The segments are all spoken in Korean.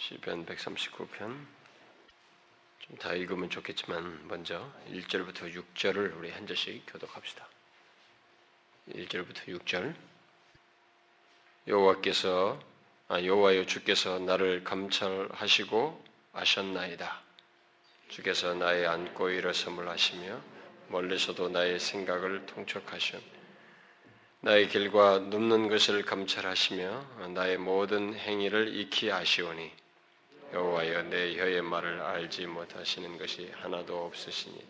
시편 139편 좀 다 읽으면 좋겠지만 먼저 1절부터 6절을 우리 한 절씩 교독합시다. 1절부터 6절 여호와께서 아, 여호와여 주께서 나를 감찰하시고 아셨나이다. 주께서 나의 안고 일어섬을 하시며 멀리서도 나의 생각을 통촉하시오. 나의 길과 눕는 것을 감찰하시며 나의 모든 행위를 익히 아시오니 여호와여 내 혀의 말을 알지 못하시는 것이 하나도 없으시니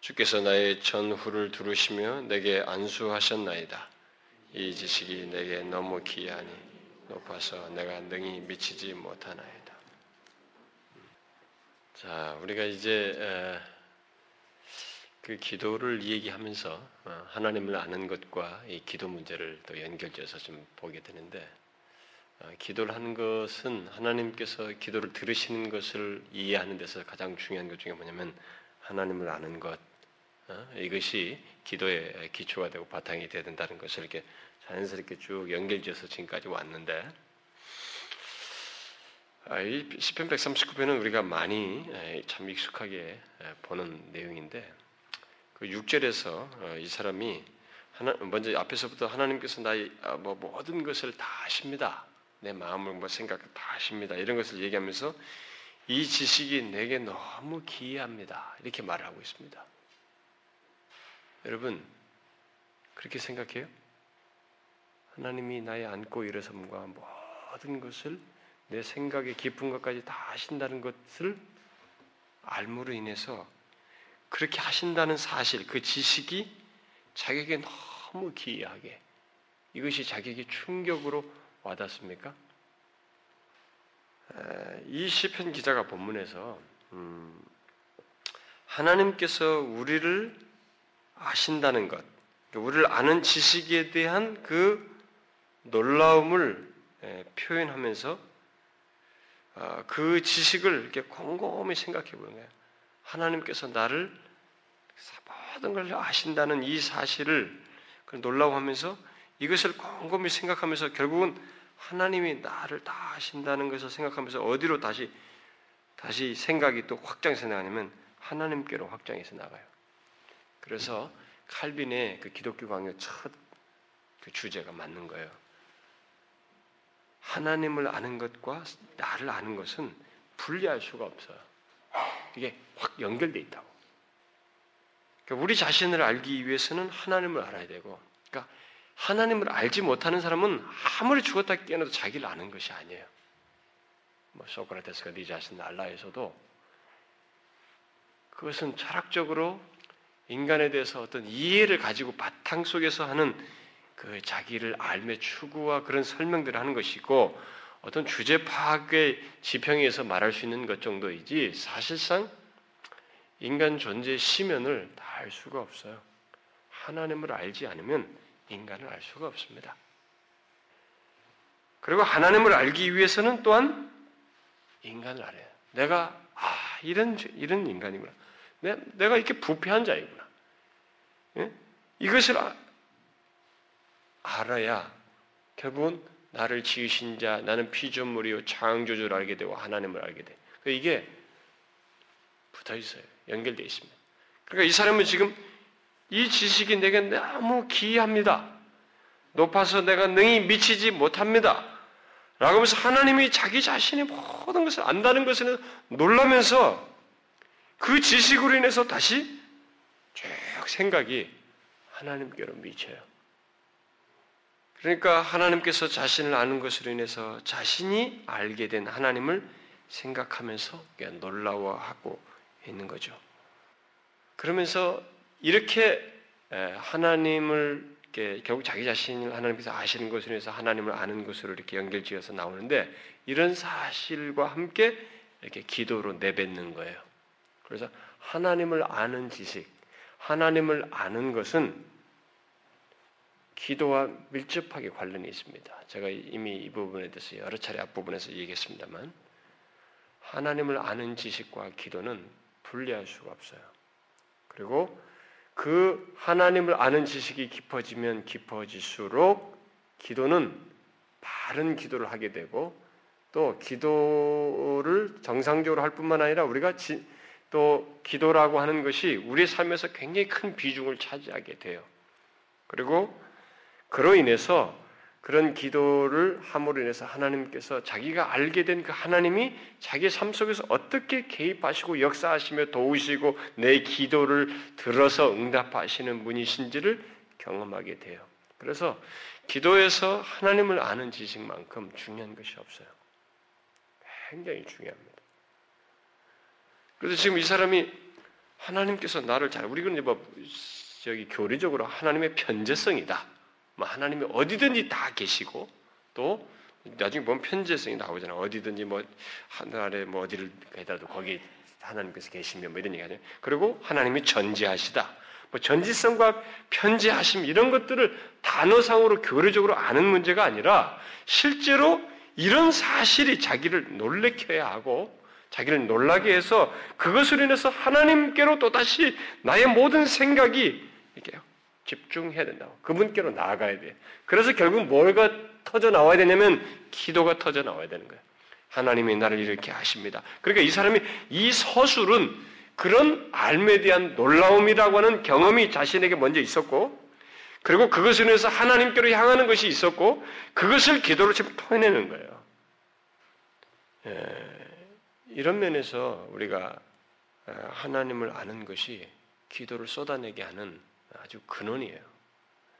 주께서 나의 전후를 두르시며 내게 안수하셨나이다. 이 지식이 내게 너무 기이하니 높아서 내가 능히 미치지 못하나이다. 자, 우리가 이제 그 기도를 얘기하면서 어, 하나님을 아는 것과 이 기도 문제를 또 연결지어서 좀 보게 되는데 어, 기도를 하는 것은 하나님께서 기도를 들으시는 것을 이해하는 데서 가장 중요한 것 중에 뭐냐면 하나님을 아는 것 어, 이것이 기도의 기초가 되고 바탕이 되야 된다는 것을 이렇게 자연스럽게 쭉 연결지어서 지금까지 왔는데 아, 이 시편 139편은 우리가 많이 참 익숙하게 보는 내용인데 그 6절에서 이 사람이 하나, 먼저 앞에서부터 하나님께서 나의 아, 뭐 모든 것을 다 아십니다. 내 마음을 뭐 생각 다 아십니다. 이런 것을 얘기하면서 이 지식이 내게 너무 기이합니다. 이렇게 말을 하고 있습니다. 여러분 그렇게 생각해요? 하나님이 나의 안고 일어섬과 모든 것을 내 생각의 깊은 것까지 다 하신다는 것을 알므로 인해서 그렇게 하신다는 사실, 그 지식이 자기에게 너무 기이하게 이것이 자기에게 충격으로 와닿습니까? 이 시편 기자가 본문에서 음, 하나님께서 우리를 아신다는 것, 우리를 아는 지식에 대한 그 놀라움을 표현하면서 아, 그 지식을 이렇게 곰곰이 생각해 보는 거예요. 하나님께서 나를 모든 걸 아신다는 이 사실을 놀라워하면서 이것을 곰곰이 생각하면서 결국은 하나님이 나를 다 아신다는 것을 생각하면서 어디로 다시 다시 생각이 또 확장해서 나가냐면 하나님께로 확장해서 나가요. 그래서 칼빈의 그 기독교 강요 첫그 주제가 맞는 거예요. 하나님을 아는 것과 나를 아는 것은 분리할 수가 없어요. 이게 확 연결돼 있다고. 그러니까 우리 자신을 알기 위해서는 하나님을 알아야 되고, 그러니까 하나님을 알지 못하는 사람은 아무리 죽었다 깨어나도 자기를 아는 것이 아니에요. 뭐 소크라테스가 네 자신을 알라 해서도 그것은 철학적으로 인간에 대해서 어떤 이해를 가지고 바탕 속에서 하는 그 자기를 알매 추구와 그런 설명들을 하는 것이고 어떤 주제 파악의 지평에서 말할 수 있는 것 정도이지 사실상 인간 존재의 심연을 다 알 수가 없어요. 하나님을 알지 않으면 인간을 알 수가 없습니다. 그리고 하나님을 알기 위해서는 또한 인간을 알아야 요 내가 아 이런 이런 인간이구나. 내가 이렇게 부패한 자이구나. 예? 이것을 아, 알아야 결국은 나를 지으신 자, 나는 피조물이요 창조주를 알게 되고 하나님을 알게 돼. 그 이게 붙어 있어요. 연결되어 있습니다. 그러니까 이 사람은 지금 이 지식이 내게 너무 기이합니다. 높아서 내가 능히 미치지 못합니다. 라고 하면서 하나님이 자기 자신의 모든 것을 안다는 것에 놀라면서 그 지식으로 인해서 다시 쭉 생각이 하나님께로 미쳐요. 그러니까 하나님께서 자신을 아는 것으로 인해서 자신이 알게 된 하나님을 생각하면서 놀라워하고 있는 거죠. 그러면서 이렇게 하나님을 결국 자기 자신을 하나님께서 아시는 것으로 인해서 하나님을 아는 것으로 이렇게 연결지어서 나오는데 이런 사실과 함께 이렇게 기도로 내뱉는 거예요. 그래서 하나님을 아는 지식, 하나님을 아는 것은 기도와 밀접하게 관련이 있습니다. 제가 이미 이 부분에 대해서 여러 차례 앞부분에서 얘기했습니다만 하나님을 아는 지식과 기도는 분리할 수가 없어요. 그리고 그 하나님을 아는 지식이 깊어지면 깊어질수록 기도는 바른 기도를 하게 되고 또 기도를 정상적으로 할 뿐만 아니라 우리가 지, 또 기도라고 하는 것이 우리 삶에서 굉장히 큰 비중을 차지하게 돼요. 그리고 그로 인해서 그런 기도를 함으로 인해서 하나님께서 자기가 알게 된 그 하나님이 자기 삶 속에서 어떻게 개입하시고 역사하시며 도우시고 내 기도를 들어서 응답하시는 분이신지를 경험하게 돼요. 그래서 기도에서 하나님을 아는 지식만큼 중요한 것이 없어요. 굉장히 중요합니다. 그래서 지금 이 사람이 하나님께서 나를 잘 우리는 뭐 저기 교리적으로 하나님의 편재성이다. 뭐 하나님이 어디든지 다 계시고 또 나중에 보면 편재성이 나오잖아요. 어디든지 뭐 하늘에 뭐 어디를 가더라도 거기 하나님께서 계시면 뭐 이런 얘기하죠. 그리고 하나님이 전지하시다. 뭐 전지성과 편지하심 이런 것들을 단어상으로 교리적으로 아는 문제가 아니라 실제로 이런 사실이 자기를 놀래켜야 하고 자기를 놀라게 해서 그것으로 인해서 하나님께로 또다시 나의 모든 생각이 이렇게 집중해야 된다고. 그분께로 나아가야 돼. 그래서 결국 뭐가 터져 나와야 되냐면 기도가 터져 나와야 되는 거예요. 하나님이 나를 이렇게 하십니다. 그러니까 이 사람이 이 서술은 그런 알에 대한 놀라움이라고 하는 경험이 자신에게 먼저 있었고, 그리고 그것을 위해서 하나님께로 향하는 것이 있었고, 그것을 기도로 지금 토해내는 거예요. 예, 이런 면에서 우리가 하나님을 아는 것이 기도를 쏟아내게 하는 아주 근원이에요.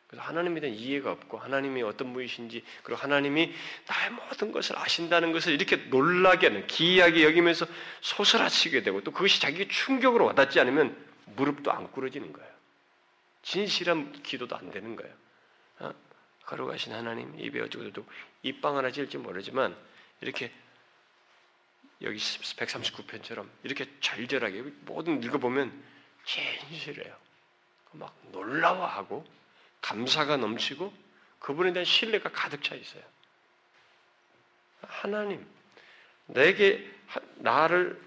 그래서 하나님에 대한 이해가 없고 하나님이 어떤 분이신지 그리고 하나님이 나의 모든 것을 아신다는 것을 이렇게 놀라게 하는 기이하게 여기면서 소설하치게 되고 또 그것이 자기에게 충격으로 와닿지 않으면 무릎도 안 꿇어지는 거예요. 진실한 기도도 안 되는 거예요. 어? 걸어가신 하나님 입에 어쩌고저쩌고 입방 하나 지을지 모르지만 이렇게 여기 139편처럼 이렇게 절절하게 모든 읽어보면 진실해요. 막 놀라워하고 감사가 넘치고 그분에 대한 신뢰가 가득 차 있어요. 하나님, 내게 나를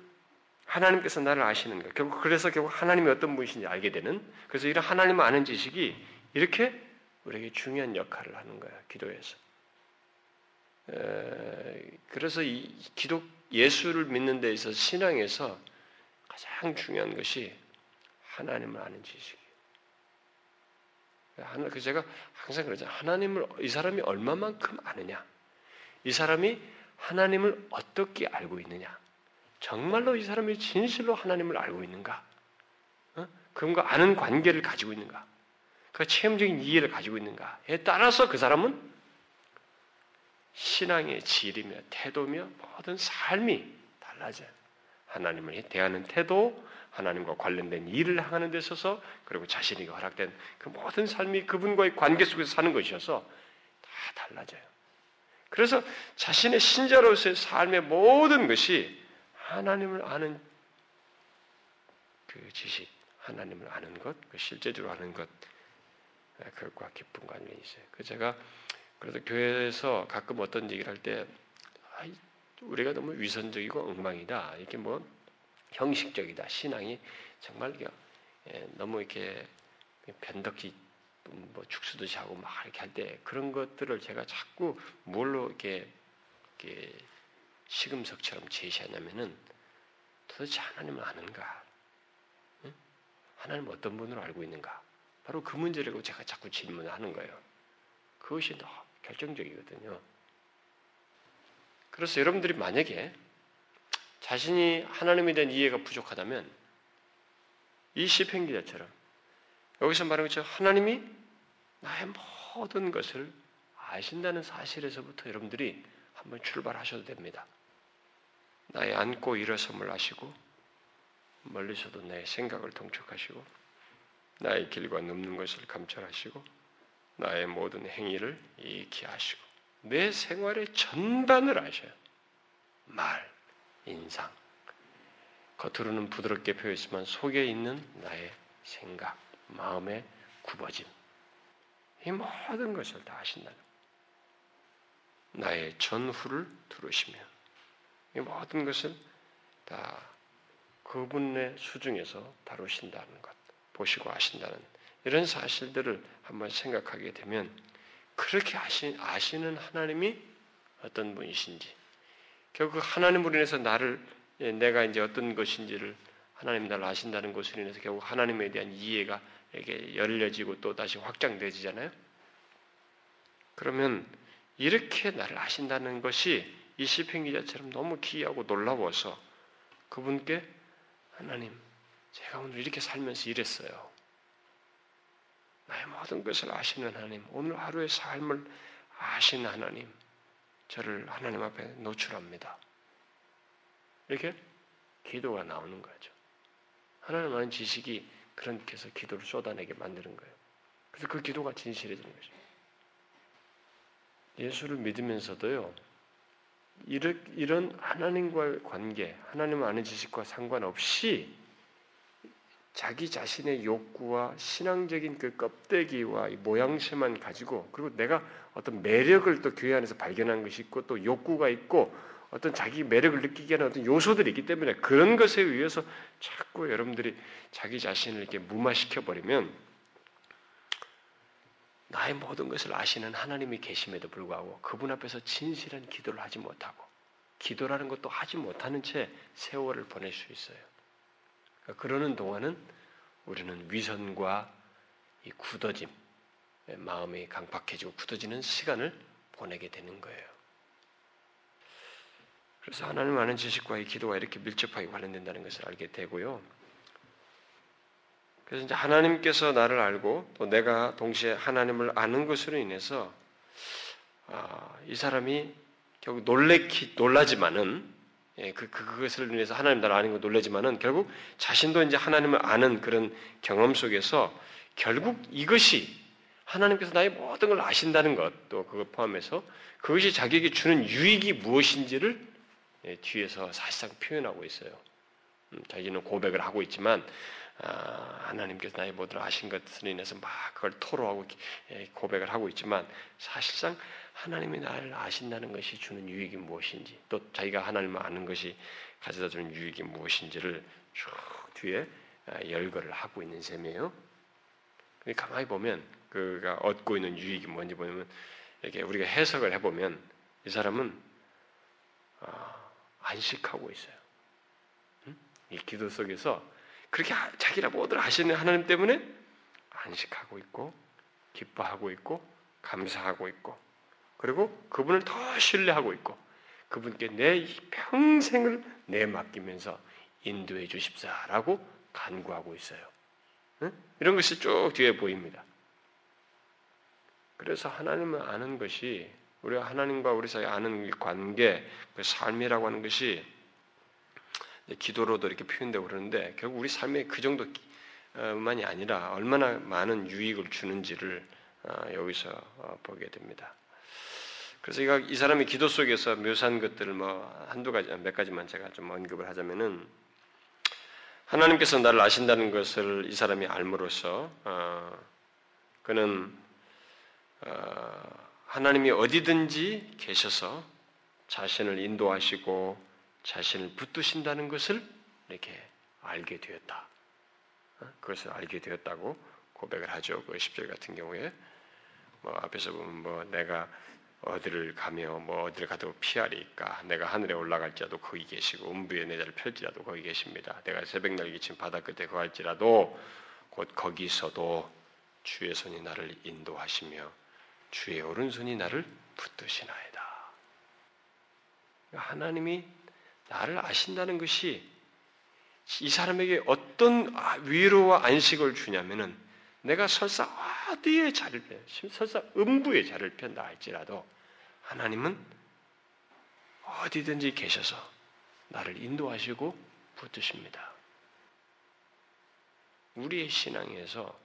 하나님께서 나를 아시는 거. 결국 그래서 결국 하나님이 어떤 분이신지 알게 되는. 그래서 이런 하나님을 아는 지식이 이렇게 우리에게 중요한 역할을 하는 거야 기도에서. 그래서 이 기도 예수를 믿는 데 있어서 신앙에서 가장 중요한 것이 하나님을 아는 지식. 하나, 그 제가 항상 그러죠. 하나님을 이 사람이 얼마만큼 아느냐, 이 사람이 하나님을 어떻게 알고 있느냐, 정말로 이 사람이 진실로 하나님을 알고 있는가, 어? 그분과 아는 관계를 가지고 있는가, 그 체험적인 이해를 가지고 있는가에 따라서 그 사람은 신앙의 질이며 태도며 모든 삶이 달라져요. 하나님을 대하는 태도, 하나님과 관련된 일을 하는 데 있어서 그리고 자신에게 허락된 그 모든 삶이 그분과의 관계 속에서 사는 것이어서 다 달라져요. 그래서 자신의 신자로서의 삶의 모든 것이 하나님을 아는 그 지식, 하나님을 아는 것, 그 실제적으로 아는 것, 그것과 깊은 관련이 있어요. 그 제가 그래서 교회에서 가끔 어떤 얘기를 할 때 우리가 너무 위선적이고 엉망이다. 이렇게 뭐 형식적이다. 신앙이 정말 예, 너무 이렇게 변덕히 뭐 축수듯이 하고 막 이렇게 할 때 그런 것들을 제가 자꾸 뭘로 이렇게, 이렇게 시금석처럼 제시하냐면은 도대체 하나님을 아는가? 응? 하나님 어떤 분으로 알고 있는가? 바로 그 문제를 제가 자꾸 질문을 하는 거예요. 그것이 더 결정적이거든요. 그래서 여러분들이 만약에 자신이 하나님에 대한 이해가 부족하다면 이 시편 기자처럼 여기서 말하는 것처럼 하나님이 나의 모든 것을 아신다는 사실에서부터 여러분들이 한번 출발하셔도 됩니다. 나의 앉고 일어섬을 아시고 멀리서도 내 생각을 통촉하시고 나의 길과 넘는 것을 감찰하시고 나의 모든 행위를 익히 하시고 내 생활의 전반을 아셔요. 말, 인상. 겉으로는 부드럽게 표했지만 속에 있는 나의 생각, 마음의 굽어짐. 이 모든 것을 다 아신다는 나의 전후를 들으시며 이 모든 것을 다 그분의 수중에서 다루신다는 것, 보시고 아신다는 이런 사실들을 한번 생각하게 되면 그렇게 아시, 아시는 하나님이 어떤 분이신지 결국 하나님으로 인해서 나를 예, 내가 이제 어떤 것인지를 하나님 나를 아신다는 것으로 인해서 결국 하나님에 대한 이해가 이렇게 열려지고 또 다시 확장되지잖아요. 그러면 이렇게 나를 아신다는 것이 이 시편 기자처럼 너무 기이하고 놀라워서 그분께 하나님, 제가 오늘 이렇게 살면서 이랬어요. 나의 모든 것을 아시는 하나님, 오늘 하루의 삶을 아시는 하나님, 저를 하나님 앞에 노출합니다. 이렇게 기도가 나오는 거죠. 하나님 아는 지식이 그렇게 해서 기도를 쏟아내게 만드는 거예요. 그래서 그 기도가 진실해지는 거죠. 예수를 믿으면서도요, 이런 하나님과의 관계, 하나님 아는 지식과 상관없이 자기 자신의 욕구와 신앙적인 그 껍데기와 모양새만 가지고 그리고 내가 어떤 매력을 또 교회 안에서 발견한 것이 있고 또 욕구가 있고 어떤 자기 매력을 느끼게 하는 어떤 요소들이 있기 때문에 그런 것에 의해서 자꾸 여러분들이 자기 자신을 이렇게 무마시켜 버리면 나의 모든 것을 아시는 하나님이 계심에도 불구하고 그분 앞에서 진실한 기도를 하지 못하고 기도라는 것도 하지 못하는 채 세월을 보낼 수 있어요. 그러니까 그러는 동안은 우리는 위선과 이 굳어짐, 마음이 강팍해지고 굳어지는 시간을 보내게 되는 거예요. 그래서 하나님 아는 지식과 이 기도가 이렇게 밀접하게 관련된다는 것을 알게 되고요. 그래서 이제 하나님께서 나를 알고 또 내가 동시에 하나님을 아는 것으로 인해서 아, 이 사람이 결국 놀래키 놀라지만은 예, 그, 그 그것을 위해서 하나님 나를 아는 거 놀라지만은 결국 자신도 이제 하나님을 아는 그런 경험 속에서 결국 이것이 하나님께서 나의 모든 걸 아신다는 것, 또 그걸 포함해서 그것이 자기에게 주는 유익이 무엇인지를 예, 뒤에서 사실상 표현하고 있어요. 음, 자기는 고백을 하고 있지만 아, 하나님께서 나의 모든 아신 것으로 인해서 막 그걸 토로하고 예, 고백을 하고 있지만 사실상 하나님이 나를 아신다는 것이 주는 유익이 무엇인지 또 자기가 하나님을 아는 것이 가져다 주는 유익이 무엇인지를 쭉 뒤에 아, 열거를 하고 있는 셈이에요. 가만히 보면 그가 얻고 있는 유익이 뭔지 보면 이렇게 우리가 해석을 해보면 이 사람은 아, 안식하고 있어요. 이 기도 속에서 그렇게 자기라 뭐들 하시는 하나님 때문에 안식하고 있고 기뻐하고 있고 감사하고 있고 그리고 그분을 더 신뢰하고 있고 그분께 내 평생을 내 맡기면서 인도해 주십사라고 간구하고 있어요. 응? 이런 것이 쭉 뒤에 보입니다. 그래서 하나님을 아는 것이 우리가 하나님과 우리 사이 아는 관계, 그 삶이라고 하는 것이 기도로도 이렇게 표현되고 그러는데 결국 우리 삶에 그 정도만이 아니라 얼마나 많은 유익을 주는지를 어, 여기서 어, 보게 됩니다. 그래서 이 사람이 기도 속에서 묘사한 것들을 뭐 한두 가지, 몇 가지만 제가 좀 언급을 하자면은 하나님께서 나를 아신다는 것을 이 사람이 알므로써 어, 그는 어, 하나님이 어디든지 계셔서 자신을 인도하시고 자신을 붙드신다는 것을 이렇게 알게 되었다. 어? 그것을 알게 되었다고 고백을 하죠. 그 10절 같은 경우에 뭐 앞에서 보면 뭐 내가 어디를 가며 뭐 어디를 가도 피하리까 내가 하늘에 올라갈지라도 거기 계시고 음부에 내 자를 펼지라도 거기 계십니다. 내가 새벽 날 기친 바다 끝에 거할지라도 곧 거기서도 주의 손이 나를 인도하시며 주의 오른손이 나를 붙드시나이다. 하나님이 나를 아신다는 것이 이 사람에게 어떤 위로와 안식을 주냐면은 내가 설사 어디에 자를 펴, 설사 음부에 자를 편다 할지라도 하나님은 어디든지 계셔서 나를 인도하시고 붙드십니다. 우리의 신앙에서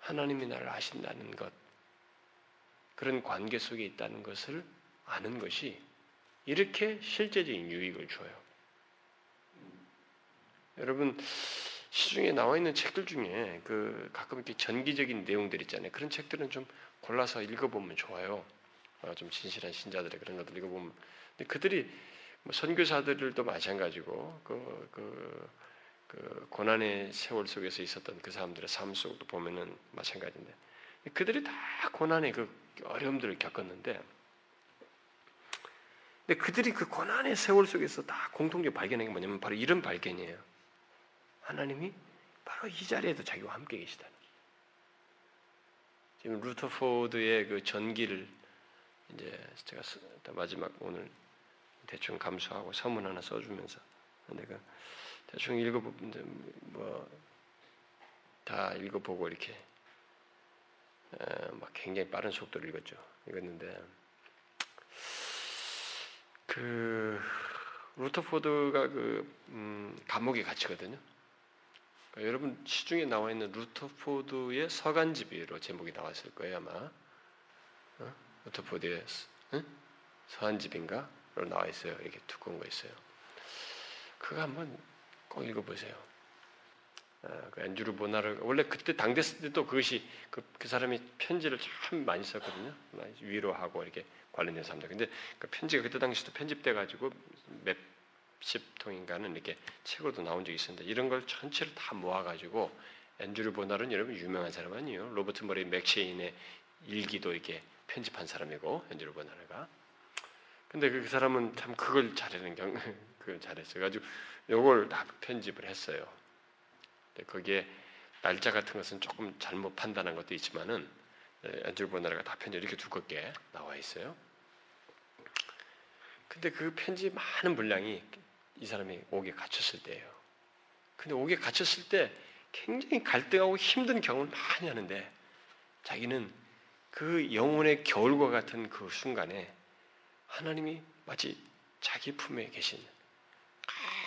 하나님이 나를 아신다는 것, 그런 관계 속에 있다는 것을 아는 것이 이렇게 실제적인 유익을 줘요. 여러분 시중에 나와 있는 책들 중에 그 가끔 이렇게 전기적인 내용들 있잖아요. 그런 책들은 좀 골라서 읽어보면 좋아요. 어, 좀 진실한 신자들의 그런 것들 읽어보면. 근데 그들이 뭐 선교사들도 마찬가지고 그, 그, 그 고난의 세월 속에서 있었던 그 사람들의 삶 속도 보면은 마찬가지인데 그들이 다 고난의 그 어려움들을 겪었는데 근데 그들이 그 고난의 세월 속에서 다 공통적으로 발견한 게 뭐냐면 바로 이런 발견이에요. 하나님이 바로 이 자리에도 자기와 함께 계시다는. 지금 루터포드의 그 전기를 이제 제가 마지막 오늘 대충 감수하고 서문 하나 써주면서 내가 대충 읽어보는데 뭐다 읽어보고 이렇게 막 굉장히 빠른 속도로 읽었죠. 읽었는데 그 루터포드가 그 음, 감옥에 갇히거든요. 그러니까 여러분 시중에 나와 있는 루터포드의 서간집이로 제목이 나왔을 거예요 아마. 어? 루터포드의 응? 서한집인가로 나와 있어요. 이렇게 두꺼운 거 있어요. 그거 한번 꼭 읽어보세요. 아, 그 앤드루 보나르 원래 그때 당됐을 때도 그것이 그, 그 사람이 편지를 참 많이 썼거든요. 위로하고 이렇게 관련된 사람들. 근데 그 편지가 그때 당시도 편집돼 가지고 몇십 통인가는 이렇게 책으로도 나온 적이 있었는데 이런 걸 전체를 다 모아 가지고 앤드루 보나르는 여러분 유명한 사람 아니에요. 로버트 머리 맥체인의 일기도 이렇게 편집한 사람이고 앤드루 보나르가. 근데 그 사람은 참 그걸 잘하는 경, 그 잘했어요. 가지고 요걸 다 편집을 했어요. 거기에 날짜 같은 것은 조금 잘못 판단한 것도 있지만은 보나르가 다 편지 이렇게 두껍게 나와 있어요. 근데 그 편지 많은 분량이 이 사람이 옥에 갇혔을 때예요. 근데 옥에 갇혔을 때 굉장히 갈등하고 힘든 경험을 많이 하는데 자기는 그 영혼의 겨울과 같은 그 순간에 하나님이 마치 자기 품에 계신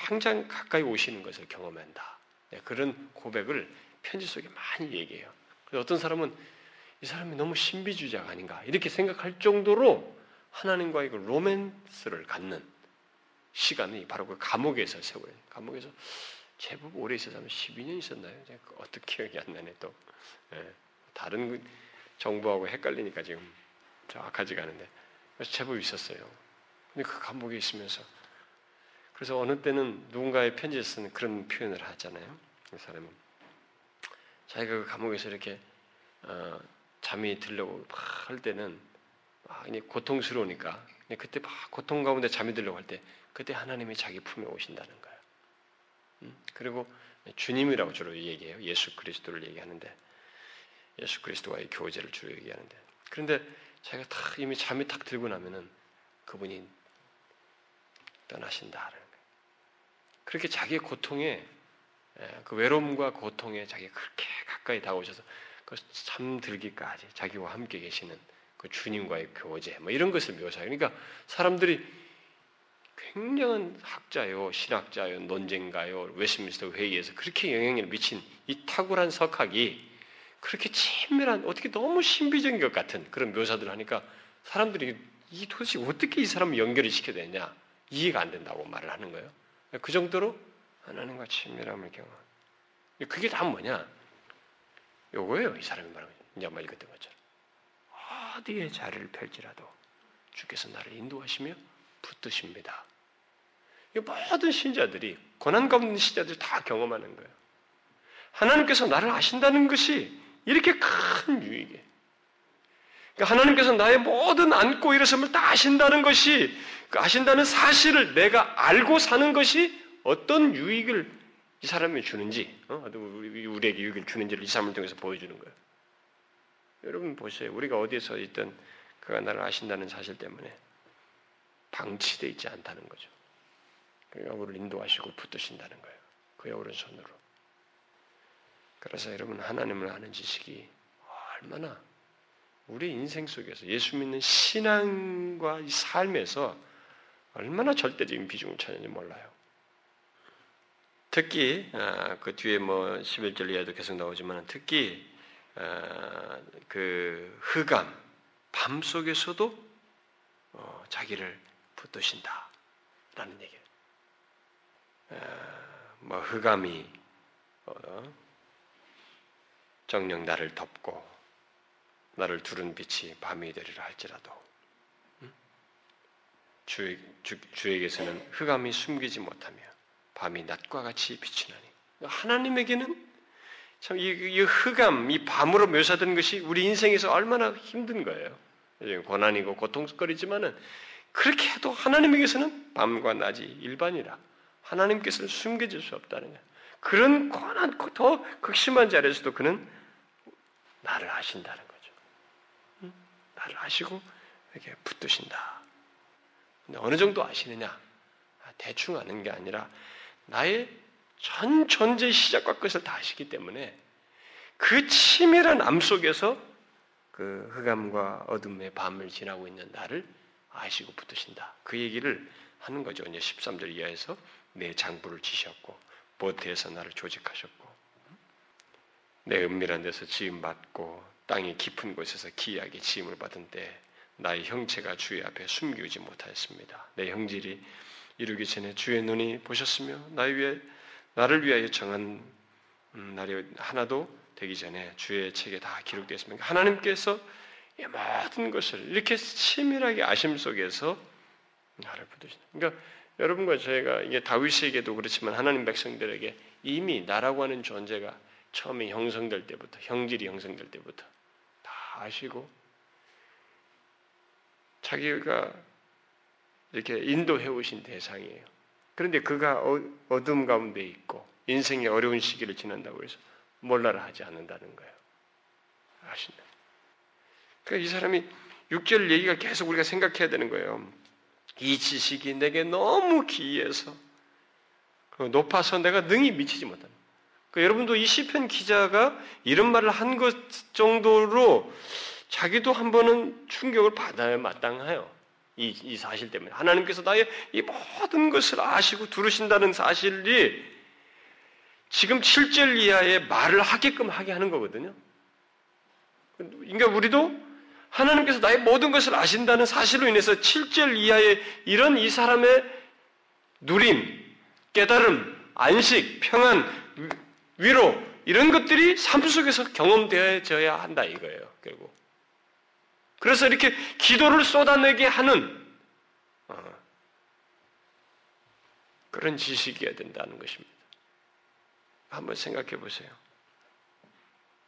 항상 가까이 오시는 것을 경험한다. 네, 그런 고백을 편지 속에 많이 얘기해요. 어떤 사람은 이 사람이 너무 신비주의자가 아닌가 이렇게 생각할 정도로 하나님과의 그 로맨스를 갖는 시간이 바로 그 감옥에서 세워요. 감옥에서 제법 오래 있었다면 12년 있었나요? 그 어떻게 기억이 안 나네 또. 네, 다른 그 정부하고 헷갈리니까 지금 정확하지가 않은데 그래서 제법 있었어요. 근데 그 감옥에 있으면서 그래서 어느 때는 누군가의 편지에 쓰는 그런 표현을 하잖아요. 그 사람은 자기가 그 감옥에서 이렇게 어, 잠이 들려고 할 때는 막 고통스러우니까 그때 막 고통 가운데 잠이 들려고 할 때 그때 하나님이 자기 품에 오신다는 거예요. 음? 그리고 주님이라고 주로 얘기해요. 예수 그리스도를 얘기하는데 예수 그리스도와의 교제를 주로 얘기하는데 그런데 자기가 탁 이미 잠이 탁 들고 나면은 그분이 떠나신다는 그렇게 자기의 고통에 예, 그 외로움과 고통에 자기가 그렇게 가까이 다가오셔서 그 잠들기까지 자기와 함께 계시는 그 주님과의 교제 뭐 이런 것을 묘사해요. 그러니까 사람들이 굉장한 학자요, 신학자요, 논쟁가요, 웨스민스터 회의에서 그렇게 영향을 미친 이 탁월한 석학이 그렇게 친밀한 어떻게 너무 신비적인 것 같은 그런 묘사들을 하니까 사람들이 이 도대체 어떻게 이 사람을 연결을 시켜야 되냐 이해가 안 된다고 말을 하는 거예요. 그 정도로 하나님과 친밀함을 경험. 그게 다 뭐냐? 요거예요. 이 사람이 말하는 이제 말 읽었던 것처럼. 어디에 자리를 펼지라도 주께서 나를 인도하시며 붙드십니다. 모든 신자들이 고난 가운데 신자들이 다 경험하는 거예요. 하나님께서 나를 아신다는 것이 이렇게 큰 유익이에요. 그러니까 하나님께서 나의 모든 안고 일어섬을 다 아신다는 것이 그 아신다는 사실을 내가 알고 사는 것이 어떤 유익을 이 사람이 주는지, 어? 우리에게 유익을 주는지를 이 사람을 통해서 보여주는 거예요. 여러분 보세요. 우리가 어디에서 있든 그가 나를 아신다는 사실 때문에 방치되어 있지 않다는 거죠. 그가 우리를 인도하시고 붙드신다는 거예요. 그의 오른손으로. 그래서 여러분 하나님을 아는 지식이 얼마나 우리 인생 속에서 예수 믿는 신앙과 이 삶에서 얼마나 절대적인 비중을 차는지 몰라요. 특히 아, 그 뒤에 뭐 11절 이하도 계속 나오지만 특히 아, 그 흑암 밤 속에서도 어, 자기를 붙드신다라는 얘기예요. 아, 뭐 흑암이 어, 정령 나를 덮고 나를 두른 빛이 밤이 되리라 할지라도 주, 주, 주에게서는 흑암이 숨기지 못하며 밤이 낮과 같이 비치나니 하나님에게는 참 이, 이 흑암, 이 밤으로 묘사되는 것이 우리 인생에서 얼마나 힘든 거예요. 고난이고 고통거리지만은 그렇게 해도 하나님에게서는 밤과 낮이 일반이라 하나님께서는 숨겨질 수 없다는 거예요. 그런 고난, 더 극심한 자리에서도 그는 나를 아신다는 거죠. 나를 아시고 이렇게 붙드신다. 근데 어느 정도 아시느냐? 아, 대충 아는 게 아니라 나의 전 존재의 시작과 끝을 다 아시기 때문에 그 치밀한 암 속에서 그 흑암과 어둠의 밤을 지나고 있는 나를 아시고 붙으신다. 그 얘기를 하는 거죠. 이제 13절 이하에서 내 장부를 지셨고 보트에서 나를 조직하셨고 내 은밀한 데서 지음 받고 땅의 깊은 곳에서 기이하게 지음을 받은 때 나의 형체가 주의 앞에 숨기지 못하였습니다. 내 형질이 이루기 전에 주의 눈이 보셨으며 나의 위해 나를 위하여 정한 음, 날이 하나도 되기 전에 주의 책에 다 기록되었습니다. 하나님께서 이 모든 것을 이렇게 치밀하게 아심 속에서 나를 부르신다. 그러니까 여러분과 저희가 이게 다윗에게도 그렇지만 하나님 백성들에게 이미 나라고 하는 존재가 처음에 형성될 때부터 형질이 형성될 때부터 다 아시고 자기가 이렇게 인도해 오신 대상이에요. 그런데 그가 어, 어둠 가운데 있고 인생의 어려운 시기를 지난다고 해서 몰라라 하지 않는다는 거예요. 아신다. 그러니까 이 사람이 6절 얘기가 계속 우리가 생각해야 되는 거예요. 이 지식이 내게 너무 기이해서 그 높아서 내가 능히 미치지 못한다. 그러니까 여러분도 이 시편 기자가 이런 말을 한 것 정도로 자기도 한 번은 충격을 받아야 마땅해요. 이, 이 사실 때문에 하나님께서 나의 이 모든 것을 아시고 두르신다는 사실이 지금 7절 이하의 말을 하게끔 하게 하는 거거든요. 그러니까 우리도 하나님께서 나의 모든 것을 아신다는 사실로 인해서 7절 이하의 이런 이 사람의 누림, 깨달음, 안식, 평안, 위로 이런 것들이 삶 속에서 경험되어져야 한다 이거예요. 결국. 그래서 이렇게 기도를 쏟아내게 하는 어, 그런 지식이어야 된다는 것입니다. 한번 생각해 보세요.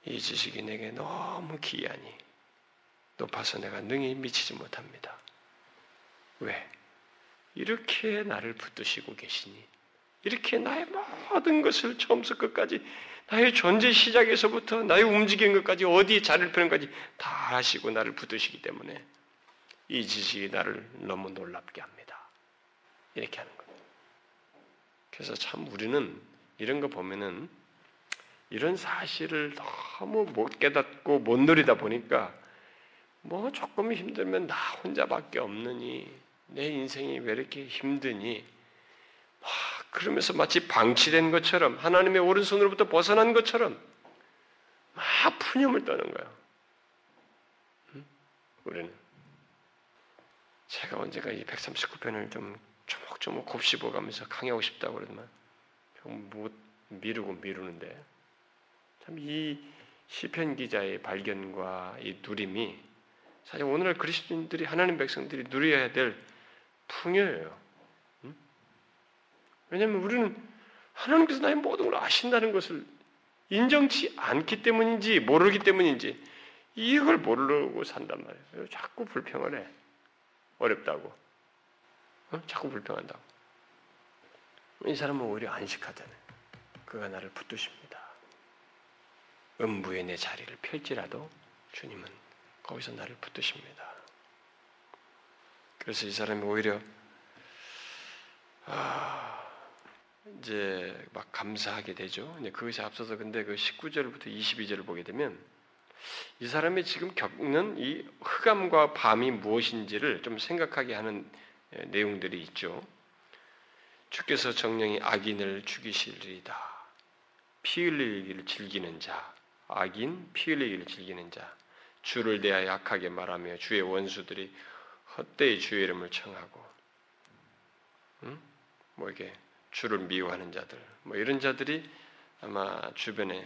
이 지식이 내게 너무 기이하니 높아서 내가 능히 미치지 못합니다. 왜? 이렇게 나를 붙드시고 계시니, 이렇게 나의 모든 것을 처음부터 끝까지, 나의 존재 시작에서부터 나의 움직이는 것까지, 어디에 자리를 펴는까지 다 하시고 나를 붙드시기 때문에 이 지식이 나를 너무 놀랍게 합니다. 이렇게 하는 겁니다. 그래서 참 우리는 이런 거 보면은 이런 사실을 너무 못 깨닫고 못 누리다 보니까 뭐 조금 힘들면 나 혼자밖에 없느니 내 인생이 왜 이렇게 힘드니 와, 그러면서 마치 방치된 것처럼 하나님의 오른손으로부터 벗어난 것처럼 막 푸념을 떠는 거야. 응? 우리는 제가 언제가 이 139편을 좀 조목조목 곱씹어가면서 강의하고 싶다고 그러더만 못 미루고 미루는데 참 이 시편 기자의 발견과 이 누림이 사실 오늘날 그리스도인들이 하나님 백성들이 누려야 될 풍요예요. 응? 왜냐하면 우리는 하나님께서 나의 모든 걸 아신다는 것을 인정치 않기 때문인지 모르기 때문인지 이걸 모르고 산단 말이에요. 자꾸 불평을 해. 어렵다고. 어? 자꾸 불평한다고. 이 사람은 오히려 안식하잖아요. 그가 나를 붙드십니다. 음부의 내 자리를 펼지라도 주님은 거기서 나를 붙드십니다. 그래서 이 사람이 오히려 아, 이제 막 감사하게 되죠. 이제 그것이 앞서서 근데 그 19절부터 22절을 보게 되면 이 사람이 지금 겪는 이 흑암과 밤이 무엇인지를 좀 생각하게 하는 예, 내용들이 있죠. 주께서 정령이 악인을 죽이시리이다. 피 흘리기를 즐기는 자, 악인 피 흘리기를 즐기는 자, 주를 대하여 약하게 말하며 주의 원수들이 헛되이 주의 이름을 청하고, 응? 뭐 이게 주를 미워하는 자들, 뭐 이런 자들이 아마 주변에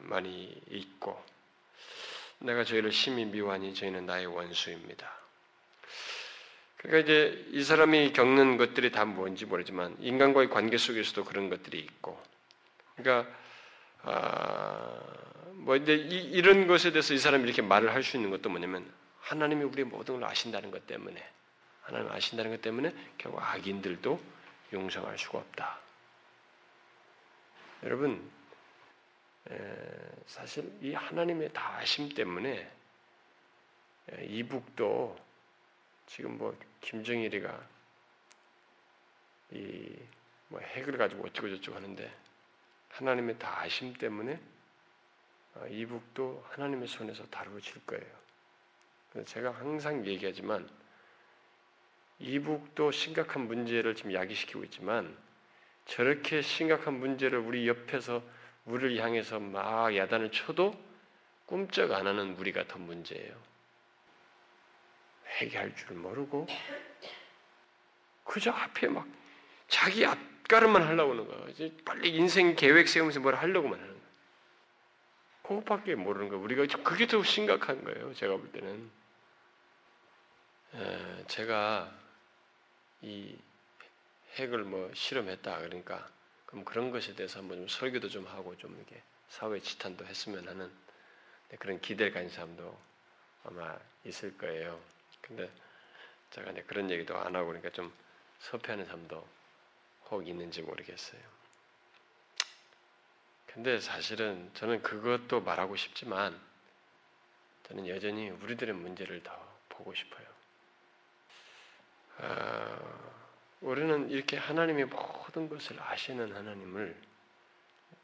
많이 있고, 내가 저희를 심히 미워하니 저희는 나의 원수입니다. 그러니까 이제 이 사람이 겪는 것들이 다 뭔지 모르지만 인간과의 관계 속에서도 그런 것들이 있고, 그러니까 아, 뭐 이제 이, 런 것에 대해서 이 사람이 이렇게 말을 할 수 있는 것도 뭐냐면 하나님이 우리의 모든 걸 아신다는 것 때문에 하나님 아신다는 것 때문에 결국 악인들도 용서할 수가 없다. 여러분 사실 이 하나님의 다 아심 때문에 이북도 지금 뭐 김정일이가 이 뭐 핵을 가지고 어쩌고 저쩌고 하는데 하나님의 다 아심 때문에 어, 이북도 하나님의 손에서 다루어질 거예요. 제가 항상 얘기하지만 이북도 심각한 문제를 지금 야기시키고 있지만 저렇게 심각한 문제를 우리 옆에서 우리를 향해서 막 야단을 쳐도 꿈쩍 안 하는 우리가 더 문제예요. 회개할 줄 모르고 그저 앞에 막 자기 앞가름만 하려고 하는 거야. 이제 빨리 인생 계획 세우면서 뭘 하려고만 하는 거야. 그것밖에 모르는 거야. 우리가 그게 더 심각한 거예요. 제가 볼 때는. 에, 제가 이 핵을 뭐 실험했다 그러니까 그럼 그런 것에 대해서 한번 좀 설교도 좀 하고 좀 이렇게 사회 지탄도 했으면 하는 그런 기대를 가진 사람도 아마 있을 거예요. 근데 제가 이제 그런 얘기도 안 하고 그러니까 좀 섭외하는 사람도 혹 있는지 모르겠어요. 근데 사실은 저는 그것도 말하고 싶지만 저는 여전히 우리들의 문제를 더 보고 싶어요. 아, 우리는 이렇게 하나님의 모든 것을 아시는 하나님을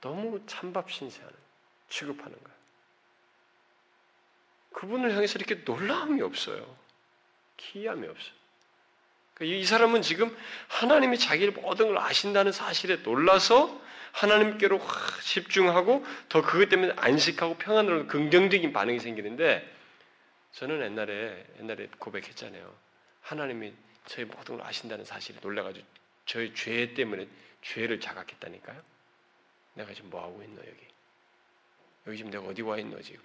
너무 찬밥 신세하는 취급하는 거예요. 그분을 향해서 이렇게 놀라움이 없어요. 기이함이 없어요. 그러니까 이 사람은 지금 하나님이 자기를 모든 걸 아신다는 사실에 놀라서 하나님께로 집중하고 더 그것 때문에 안식하고 평안으로 긍정적인 반응이 생기는데 저는 옛날에 옛날에 고백했잖아요. 하나님이 저희 모든 걸 아신다는 사실에 놀라가지고 저희 죄 때문에 죄를 자각했다니까요. 내가 지금 뭐 하고 있노 여기? 여기 지금 내가 어디 와 있노 지금?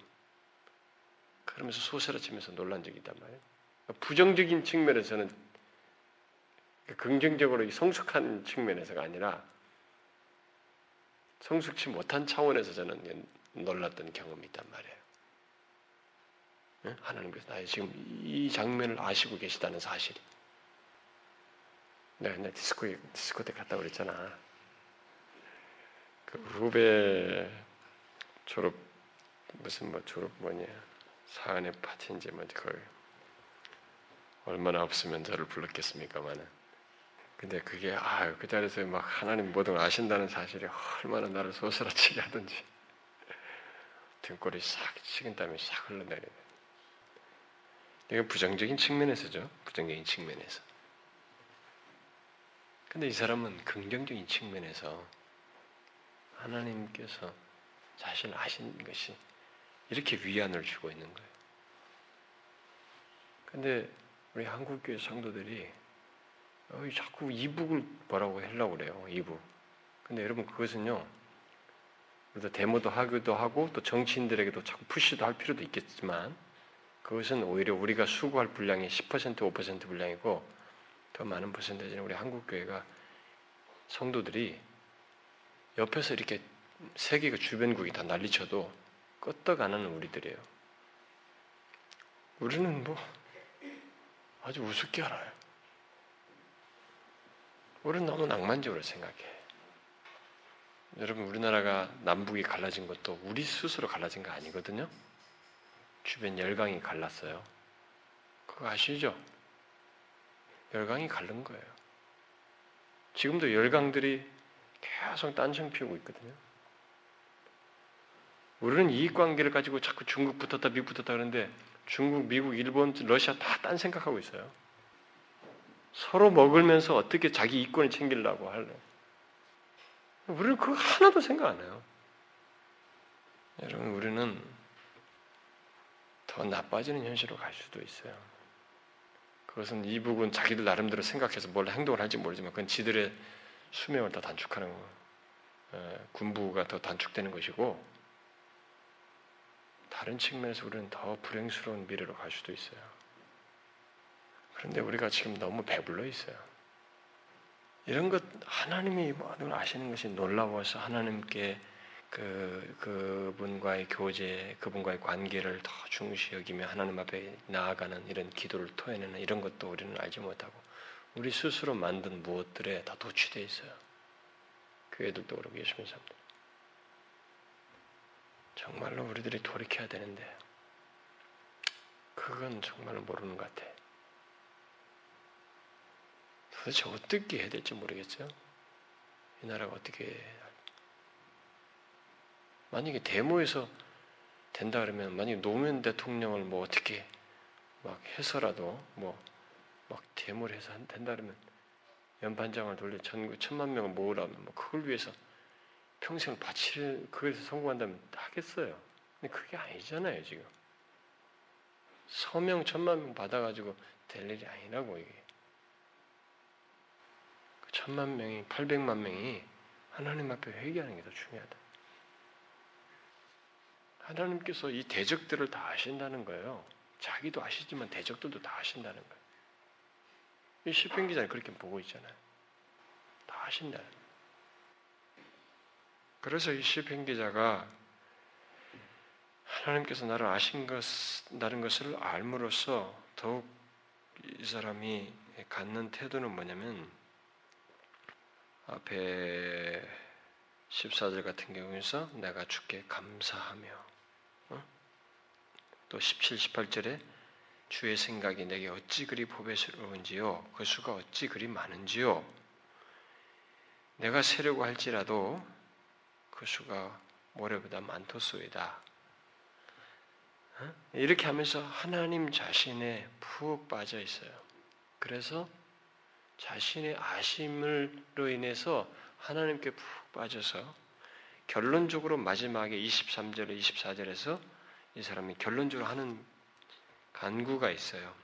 그러면서 소스라치면서 놀란 적이 있단 말이에요. 부정적인 측면에서는 긍정적으로 성숙한 측면에서가 아니라 성숙치 못한 차원에서 저는 놀랐던 경험이 있단 말이에요. 하나님께서 나의 지금 이 장면을 아시고 계시다는 사실. 내가 옛날 디스코, 디스코 때 갔다 그랬잖아. 그 후배 졸업, 무슨 뭐 졸업 뭐냐. 사안의 파티인지 뭐지, 그걸. 얼마나 없으면 저를 불렀겠습니까만은. 근데 그게 아 그 자리에서 막 하나님 모든 걸 아신다는 사실이 얼마나 나를 소스라치게 하든지 등골이 싹 식은땀이 싹 흘러내리네. 이건 부정적인 측면에서죠. 부정적인 측면에서. 근데 이 사람은 긍정적인 측면에서 하나님께서 자신을 아신 것이 이렇게 위안을 주고 있는 거예요. 근데 우리 한국교회 성도들이 어, 자꾸 이북을 뭐라고 하려고 그래요. 이북. 근데 여러분 그것은요. 우리도 데모도 하기도 하고 또 정치인들에게도 자꾸 푸시도 할 필요도 있겠지만 그것은 오히려 우리가 수고할 분량이 10% 5% 분량이고 더 많은 퍼센테이지는 우리 한국 교회가 성도들이 옆에서 이렇게 세계가 주변국이 다 난리쳐도 껐떡안 는 우리들이에요. 우리는 뭐 아주 우습게 알아요. 우리는 너무 낭만적으로 생각해. 여러분, 우리나라가 남북이 갈라진 것도 우리 스스로 갈라진 거 아니거든요? 주변 열강이 갈랐어요. 그거 아시죠? 열강이 갈른 거예요. 지금도 열강들이 계속 딴청 피우고 있거든요. 우리는 이익 관계를 가지고 자꾸 중국 붙었다, 미국 붙었다 그러는데 중국, 미국, 일본, 러시아 다 딴 생각하고 있어요. 서로 먹으면서 어떻게 자기 이권을 챙기려고 할래? 우리는 그거 하나도 생각 안 해요. 여러분, 우리는 더 나빠지는 현실로 갈 수도 있어요. 그것은 이북은 자기들 나름대로 생각해서 뭘 행동을 할지 모르지만 그건 지들의 수명을 더 단축하는 거, 군부가 더 단축되는 것이고 다른 측면에서 우리는 더 불행스러운 미래로 갈 수도 있어요. 그런데 우리가 지금 너무 배불러 있어요. 이런 것 하나님이 모든 걸 아시는 것이 놀라워서 하나님께 그 그분과의 교제, 그분과의 관계를 더 중시 여기며 하나님 앞에 나아가는 이런 기도를 토해내는 이런 것도 우리는 알지 못하고 우리 스스로 만든 무엇들에 다 도취돼 있어요. 교회들도 그렇고 예수님 사람들. 정말로 우리들이 돌이켜야 되는데 그건 정말 모르는 것 같아. 도대체 어떻게 해야 될지 모르겠어요. 이 나라가 어떻게 만약에 데모에서 된다 그러면 만약에 노무현 대통령을 뭐 어떻게 막 해서라도 뭐 막 데모를 해서 된다 그러면 연반장을 돌려 전국 천만 명을 모으라면 뭐 그걸 위해서 평생을 바칠 그것에 성공한다면 하겠어요. 근데 그게 아니잖아요 지금. 서명 천만 명 받아가지고 될 일이 아니라고 이게. 그 천만 명이 800만 명이 하나님 앞에 회개하는 게 더 중요하다. 하나님께서 이 대적들을 다 아신다는 거예요. 자기도 아시지만 대적들도 다 아신다는 거예요. 이 시편 기자는 그렇게 보고 있잖아요. 다 거예요. 그래서 이 시편 기자가 하나님께서 나를 아신 것, 다는 것을 알므로써 더욱 이 사람이 갖는 태도는 뭐냐면 앞에 14절 같은 경우에서 내가 주께 감사하며 어? 또 17, 18절에 주의 생각이 내게 어찌 그리 보배스러운지요 그 수가 어찌 그리 많은지요 내가 세려고 할지라도 그 수가 모래보다 많토소이다. 어? 이렇게 하면서 하나님 자신에 푹 빠져 있어요. 그래서 자신의 아심으로 인해서 하나님께 푹 빠져서 결론적으로 마지막에 23절, 24절에서 이 사람이 결론적으로 하는 간구가 있어요.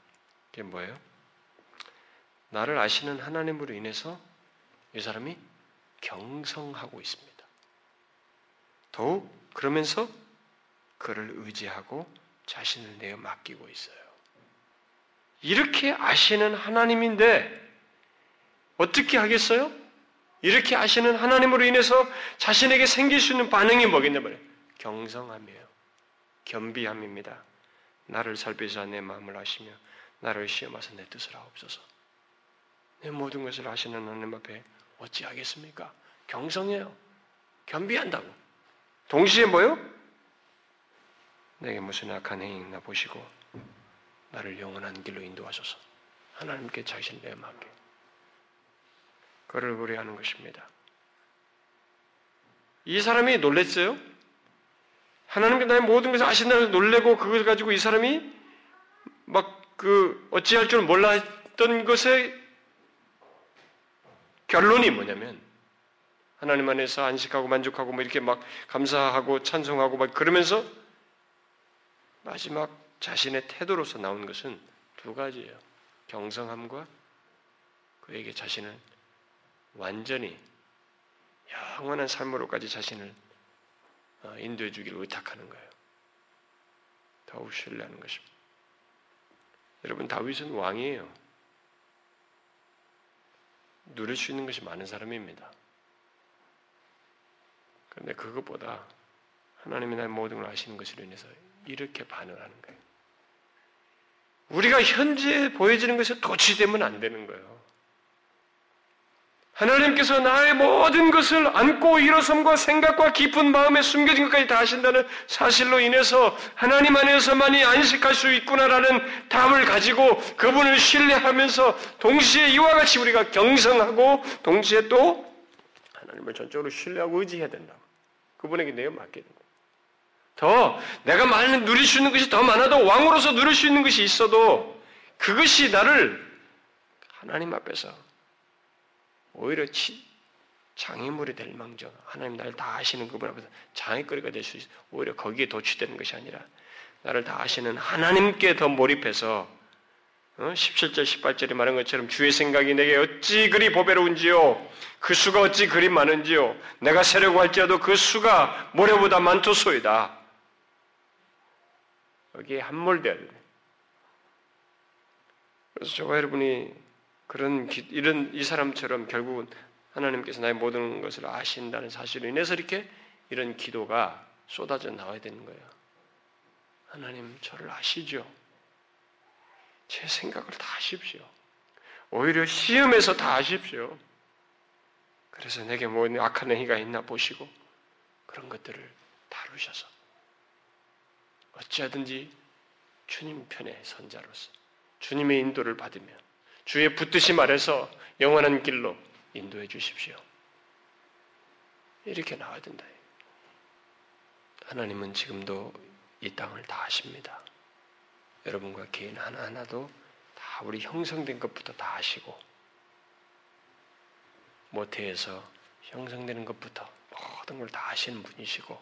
그게 뭐예요? 나를 아시는 하나님으로 인해서 이 사람이 경성하고 있습니다. 더욱 그러면서 그를 의지하고 자신을 내어 맡기고 있어요. 이렇게 아시는 하나님인데 어떻게 하겠어요? 이렇게 아시는 하나님으로 인해서 자신에게 생길 수 있는 반응이 뭐겠냐 말이에요. 경성함이에요. 겸비함입니다. 나를 살피사 내 마음을 아시며 나를 시험하사 내 뜻을 하옵소서. 내 모든 것을 아시는 하나님 앞에 어찌하겠습니까? 경성해요. 겸비한다고. 동시에 뭐요? 내게 무슨 악한 행위 있나 보시고 나를 영원한 길로 인도하소서. 하나님께 자신을 내맡게. 그를 우려하는 것입니다. 이 사람이 놀랬어요. 하나님께 나의 모든 것을 아신다는 놀래고 그것을 가지고 이 사람이 막 그 어찌할 줄 몰랐던 것의 결론이 뭐냐면 하나님 안에서 안식하고 만족하고 뭐 이렇게 막 감사하고 찬송하고 막 그러면서 마지막 자신의 태도로서 나온 것은 두 가지예요. 경성함과 그에게 자신을 완전히 영원한 삶으로까지 자신을 어, 인도해 주기를 의탁하는 거예요. 더욱 신뢰하는 것입니다. 여러분 다윗은 왕이에요. 누릴 수 있는 것이 많은 사람입니다. 그런데 그것보다 하나님이 나의 모든 걸 아시는 것으로 인해서 이렇게 반응하는 거예요. 우리가 현재 보여지는 것에 도취되면 안 되는 거예요. 하나님께서 나의 모든 것을 안고 일어섬과 생각과 깊은 마음에 숨겨진 것까지 다 하신다는 사실로 인해서 하나님 안에서만이 안식할 수 있구나라는 답을 가지고 그분을 신뢰하면서 동시에 이와 같이 우리가 경성하고 동시에 또 하나님을 전적으로 신뢰하고 의지해야 된다. 그분에게 내어 맡게 된다. 더 내가 많은 누릴 수 있는 것이 더 많아도 왕으로서 누릴 수 있는 것이 있어도 그것이 나를 하나님 앞에서 오히려 치, 장애물이 될 망정 하나님 나를 다 아시는 그분 앞에서 장애거리가 될 수 있어 오히려 거기에 도취되는 것이 아니라 나를 다 아시는 하나님께 더 몰입해서 17절, 어? 18절에 말한 것처럼 주의 생각이 내게 어찌 그리 보배로운지요. 그 수가 어찌 그리 많은지요. 내가 세려고 할지라도 그 수가 모래보다 많토소이다. 여기에 돼. 그래서 저와 여러분이 그런 이런 이 사람처럼 결국은 하나님께서 나의 모든 것을 아신다는 사실로 인해서 이렇게 이런 기도가 쏟아져 나와야 되는 거예요. 하나님 저를 아시죠? 제 생각을 다 아십시오. 오히려 시험에서 다 아십시오. 그래서 내게 뭐 악한 행위가 있나 보시고 그런 것들을 다루셔서 어찌하든지 주님 편의 선자로서 주님의 인도를 받으며 주의 붙드심 아래서 영원한 길로 인도해 주십시오. 이렇게 나와야 된다. 하나님은 지금도 이 땅을 다 아십니다. 여러분과 개인 하나하나도 다 우리 형성된 것부터 다 아시고 모태에서 형성되는 것부터 모든 걸 다 아시는 분이시고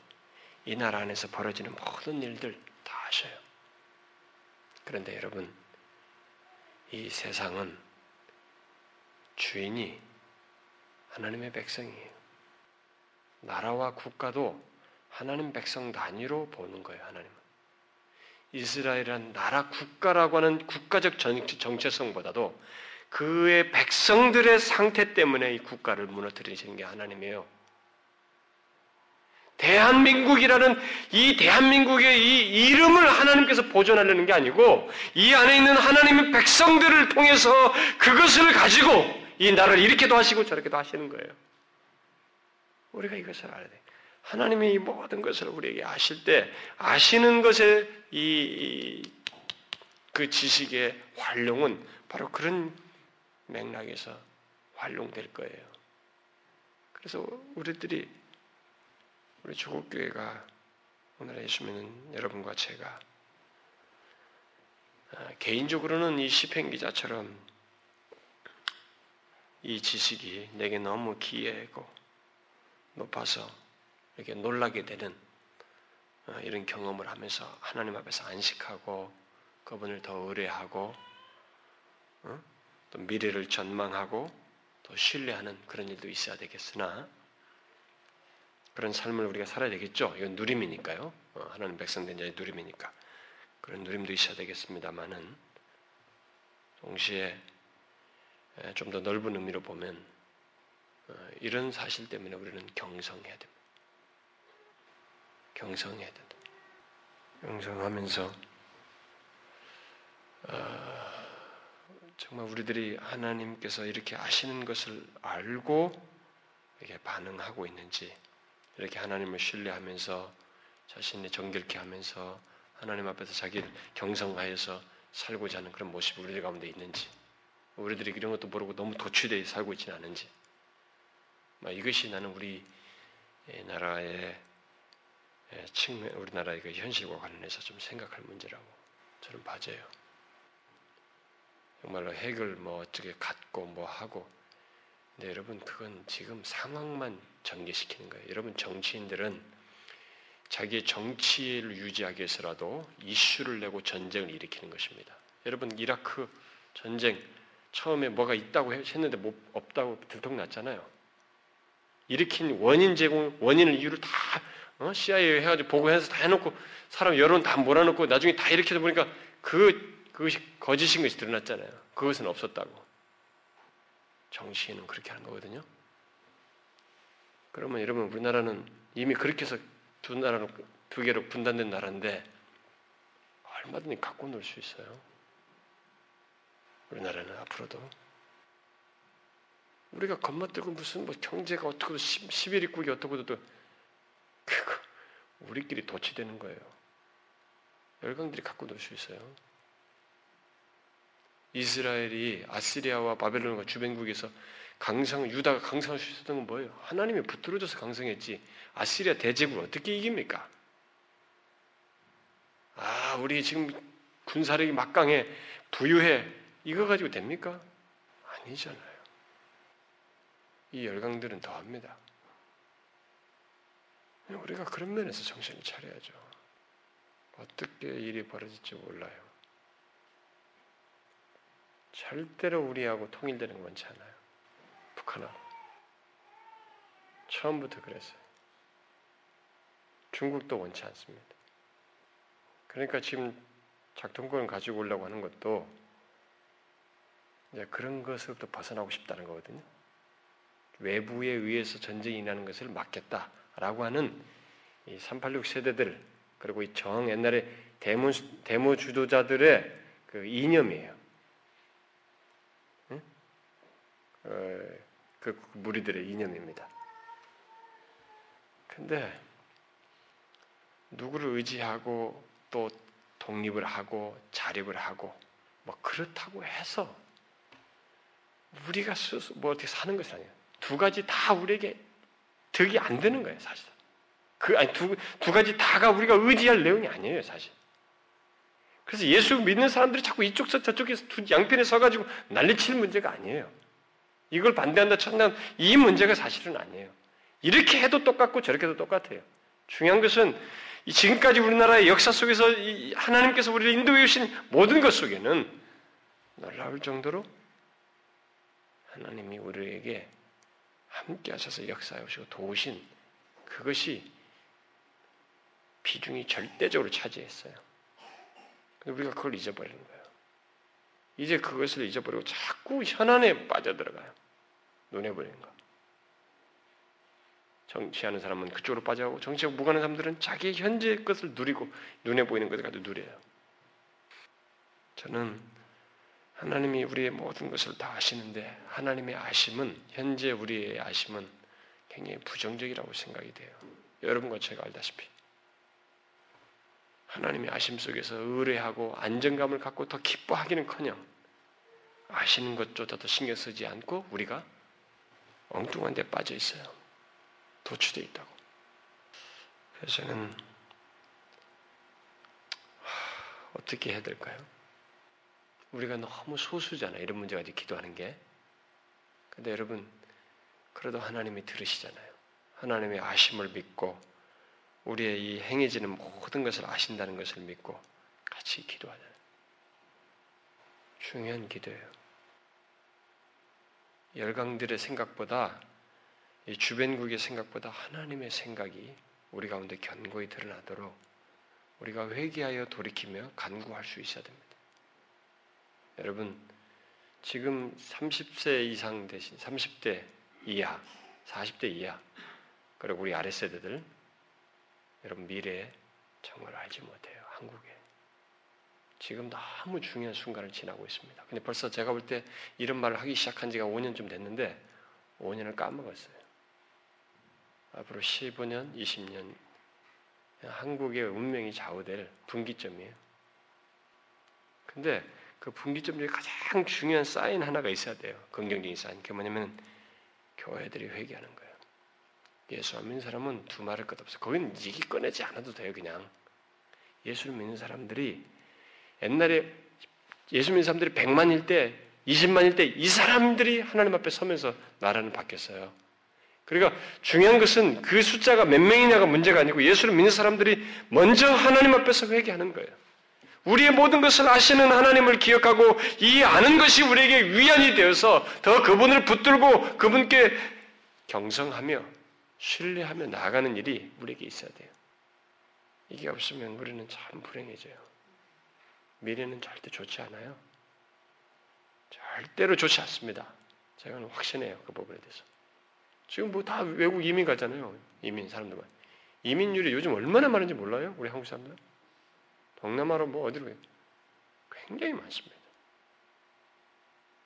이 나라 안에서 벌어지는 모든 일들 다 아셔요. 그런데 여러분 이 세상은 주인이 하나님의 백성이에요. 나라와 국가도 하나님 백성 단위로 보는 거예요, 하나님은. 이스라엘이란 나라 국가라고 하는 국가적 정체성보다도 그의 백성들의 상태 때문에 이 국가를 무너뜨리시는 게 하나님이에요. 대한민국이라는 이 대한민국의 이 이름을 하나님께서 보존하려는 게 아니고 이 안에 있는 하나님의 백성들을 통해서 그것을 가지고 이 나라를 이렇게도 하시고 저렇게도 하시는 거예요. 우리가 이것을 알아야 돼. 하나님이 이 모든 것을 우리에게 아실 때 아시는 것의 이 그 지식의 활용은 바로 그런 맥락에서 활용될 거예요. 그래서 우리들이 우리 조국교회가 오늘 예수 믿는 여러분과 제가 아, 개인적으로는 이 시편 기자처럼 이 지식이 내게 너무 기이하고 높아서 이렇게 놀라게 되는 어, 이런 경험을 하면서 하나님 앞에서 안식하고 그분을 더 의뢰하고 어? 또 미래를 전망하고 또 신뢰하는 그런 일도 있어야 되겠으나 그런 삶을 우리가 살아야 되겠죠. 이건 누림이니까요. 어, 하나님 백성된 자의 누림이니까 그런 누림도 있어야 되겠습니다만은 동시에 좀 더 넓은 의미로 보면 이런 사실 때문에 우리는 경성해야 됩니다. 경성해야 된다. 경성하면서 어, 정말 우리들이 하나님께서 이렇게 아시는 것을 알고 이렇게 반응하고 있는지 이렇게 하나님을 신뢰하면서 자신이 정결케 하면서 하나님 앞에서 자기를 경성하여서 살고자 하는 그런 모습이 우리들 가운데 있는지 우리들이 이런 것도 모르고 너무 도취되어 살고 있지는 않은지 이것이 나는 우리 나라의 예, 측면, 우리나라의 그 현실과 관련해서 좀 생각할 문제라고 저는 봐져요. 정말로 핵을 뭐 어떻게 갖고 뭐 하고. 근데 여러분, 그건 지금 상황만 전개시키는 거예요. 여러분, 정치인들은 자기의 정치를 유지하기 위해서라도 이슈를 내고 전쟁을 일으키는 것입니다. 여러분, 이라크 전쟁 처음에 뭐가 있다고 했는데 뭐 없다고 들통났잖아요. 일으킨 원인 제공, 원인을 이유를 다 어? CIA 해가지고 보고해서 다 해놓고 사람 여론 다 몰아놓고 나중에 다 이렇게 보니까 그 그것이 거짓인 것이 드러났잖아요. 그것은 없었다고. 정치인은 그렇게 하는 거거든요. 그러면 여러분 우리나라는 이미 그렇게 해서 두 나라로 두 개로 분단된 나라인데 얼마든지 갖고 놀 수 있어요. 우리나라는 앞으로도 우리가 겁먹들고 무슨 뭐 경제가 어떻고 11입국이 어떻고도 그거 우리끼리 도취되는 거예요. 열강들이 갖고 놀 수 있어요. 이스라엘이 아시리아와 바벨론과 주변국에서 강성, 유다가 강성할 수 있었던 건 뭐예요? 하나님이 붙들어줘서 강성했지. 아시리아 대제국을 어떻게 이깁니까? 아, 우리 지금 군사력이 막강해, 부유해. 이거 가지고 됩니까? 아니잖아요. 이 열강들은 더합니다. 우리가 그런 면에서 정신을 차려야죠. 어떻게 일이 벌어질지 몰라요. 절대로 우리하고 통일되는 건 원치 않아요. 북한하고. 처음부터 그랬어요. 중국도 원치 않습니다. 그러니까 지금 작동권을 가지고 오려고 하는 것도 이제 그런 것으로부터 벗어나고 싶다는 거거든요. 외부에 의해서 전쟁이 나는 것을 막겠다. 라고 하는 이 386 세대들 그리고 이 정 옛날에 대무 대무 주도자들의 그 이념이에요. 응? 어, 그 무리들의 이념입니다. 근데 누구를 의지하고 또 독립을 하고 자립을 하고 뭐 그렇다고 해서 우리가 스스 뭐 어떻게 사는 것이 아니에요. 두 가지 다 우리에게 득이 안 되는 거예요, 사실. 그 아니 두, 두 가지 다가 우리가 의지할 내용이 아니에요, 사실. 그래서 예수 믿는 사람들이 자꾸 이쪽 서 저쪽에서 두 양편에 서가지고 난리칠 문제가 아니에요. 이걸 반대한다, 천단 이 문제가 사실은 아니에요. 이렇게 해도 똑같고 저렇게 해도 똑같아요. 중요한 것은 지금까지 우리나라의 역사 속에서 하나님께서 우리를 인도해 주신 모든 것 속에는 놀라울 정도로 하나님이 우리에게 함께 하셔서 역사해 오시고 도우신 그것이 비중이 절대적으로 차지했어요. 우리가 그걸 잊어버리는 거예요. 이제 그것을 잊어버리고 자꾸 현안에 빠져들어가요. 눈에 보이는 거. 정치하는 사람은 그쪽으로 빠져가고 정치하고 무관한 사람들은 자기 현재 것을 누리고 눈에 보이는 것을 가지고 누려요. 저는 하나님이 우리의 모든 것을 다 아시는데 하나님의 아심은 현재 우리의 아심은 굉장히 부정적이라고 생각이 돼요. 여러분과 제가 알다시피 하나님의 아심 속에서 의뢰하고 안정감을 갖고 더 기뻐하기는커녕 아시는 것조차도 신경 쓰지 않고 우리가 엉뚱한 데 빠져 있어요. 도취되어 있다고. 그래서 저는 어떻게 해야 될까요? 우리가 너무 소수잖아요. 이런 문제 가지고 기도하는 게. 근데 여러분, 그래도 하나님이 들으시잖아요. 하나님의 아심을 믿고 우리의 이 행해지는 모든 것을 아신다는 것을 믿고 같이 기도하잖아요. 중요한 기도예요. 열강들의 생각보다 이 주변국의 생각보다 하나님의 생각이 우리 가운데 견고히 드러나도록 우리가 회개하여 돌이키며 간구할 수 있어야 됩니다. 여러분, 지금 30세 이상 대신 30대 이하, 40대 이하, 그리고 우리 아랫세대들, 여러분 미래에 정말 알지 못해요. 한국에. 지금 너무 중요한 순간을 지나고 있습니다. 근데 벌써 제가 볼 때 이런 말을 하기 시작한 지가 5년쯤 됐는데 5년을 까먹었어요. 앞으로 15년, 20년 한국의 운명이 좌우될 분기점이에요. 근데 그 분기점 중에 가장 중요한 사인 하나가 있어야 돼요. 긍정적인 사인. 그게 뭐냐면 교회들이 회개하는 거예요. 예수 안 믿는 사람은 두 말할 것 없어. 거긴 얘기 꺼내지 않아도 돼요, 그냥. 예수를 믿는 사람들이 옛날에 예수 믿는 사람들이 100만일 때, 20만일 때 이 사람들이 하나님 앞에 서면서 나라는 바뀌었어요. 그러니까 중요한 것은 그 숫자가 몇 명이냐가 문제가 아니고 예수를 믿는 사람들이 먼저 하나님 앞에서 회개하는 거예요. 우리의 모든 것을 아시는 하나님을 기억하고 이 아는 것이 우리에게 위안이 되어서 더 그분을 붙들고 그분께 경성하며 신뢰하며 나아가는 일이 우리에게 있어야 돼요. 이게 없으면 우리는 참 불행해져요. 미래는 절대 좋지 않아요. 절대로 좋지 않습니다. 제가 확신해요. 그 부분에 대해서. 지금 뭐 다 외국 이민 가잖아요. 이민 사람들만. 이민율이 요즘 얼마나 많은지 몰라요? 우리 한국 사람들? 동남아로 뭐 어디로 가요? 굉장히 많습니다.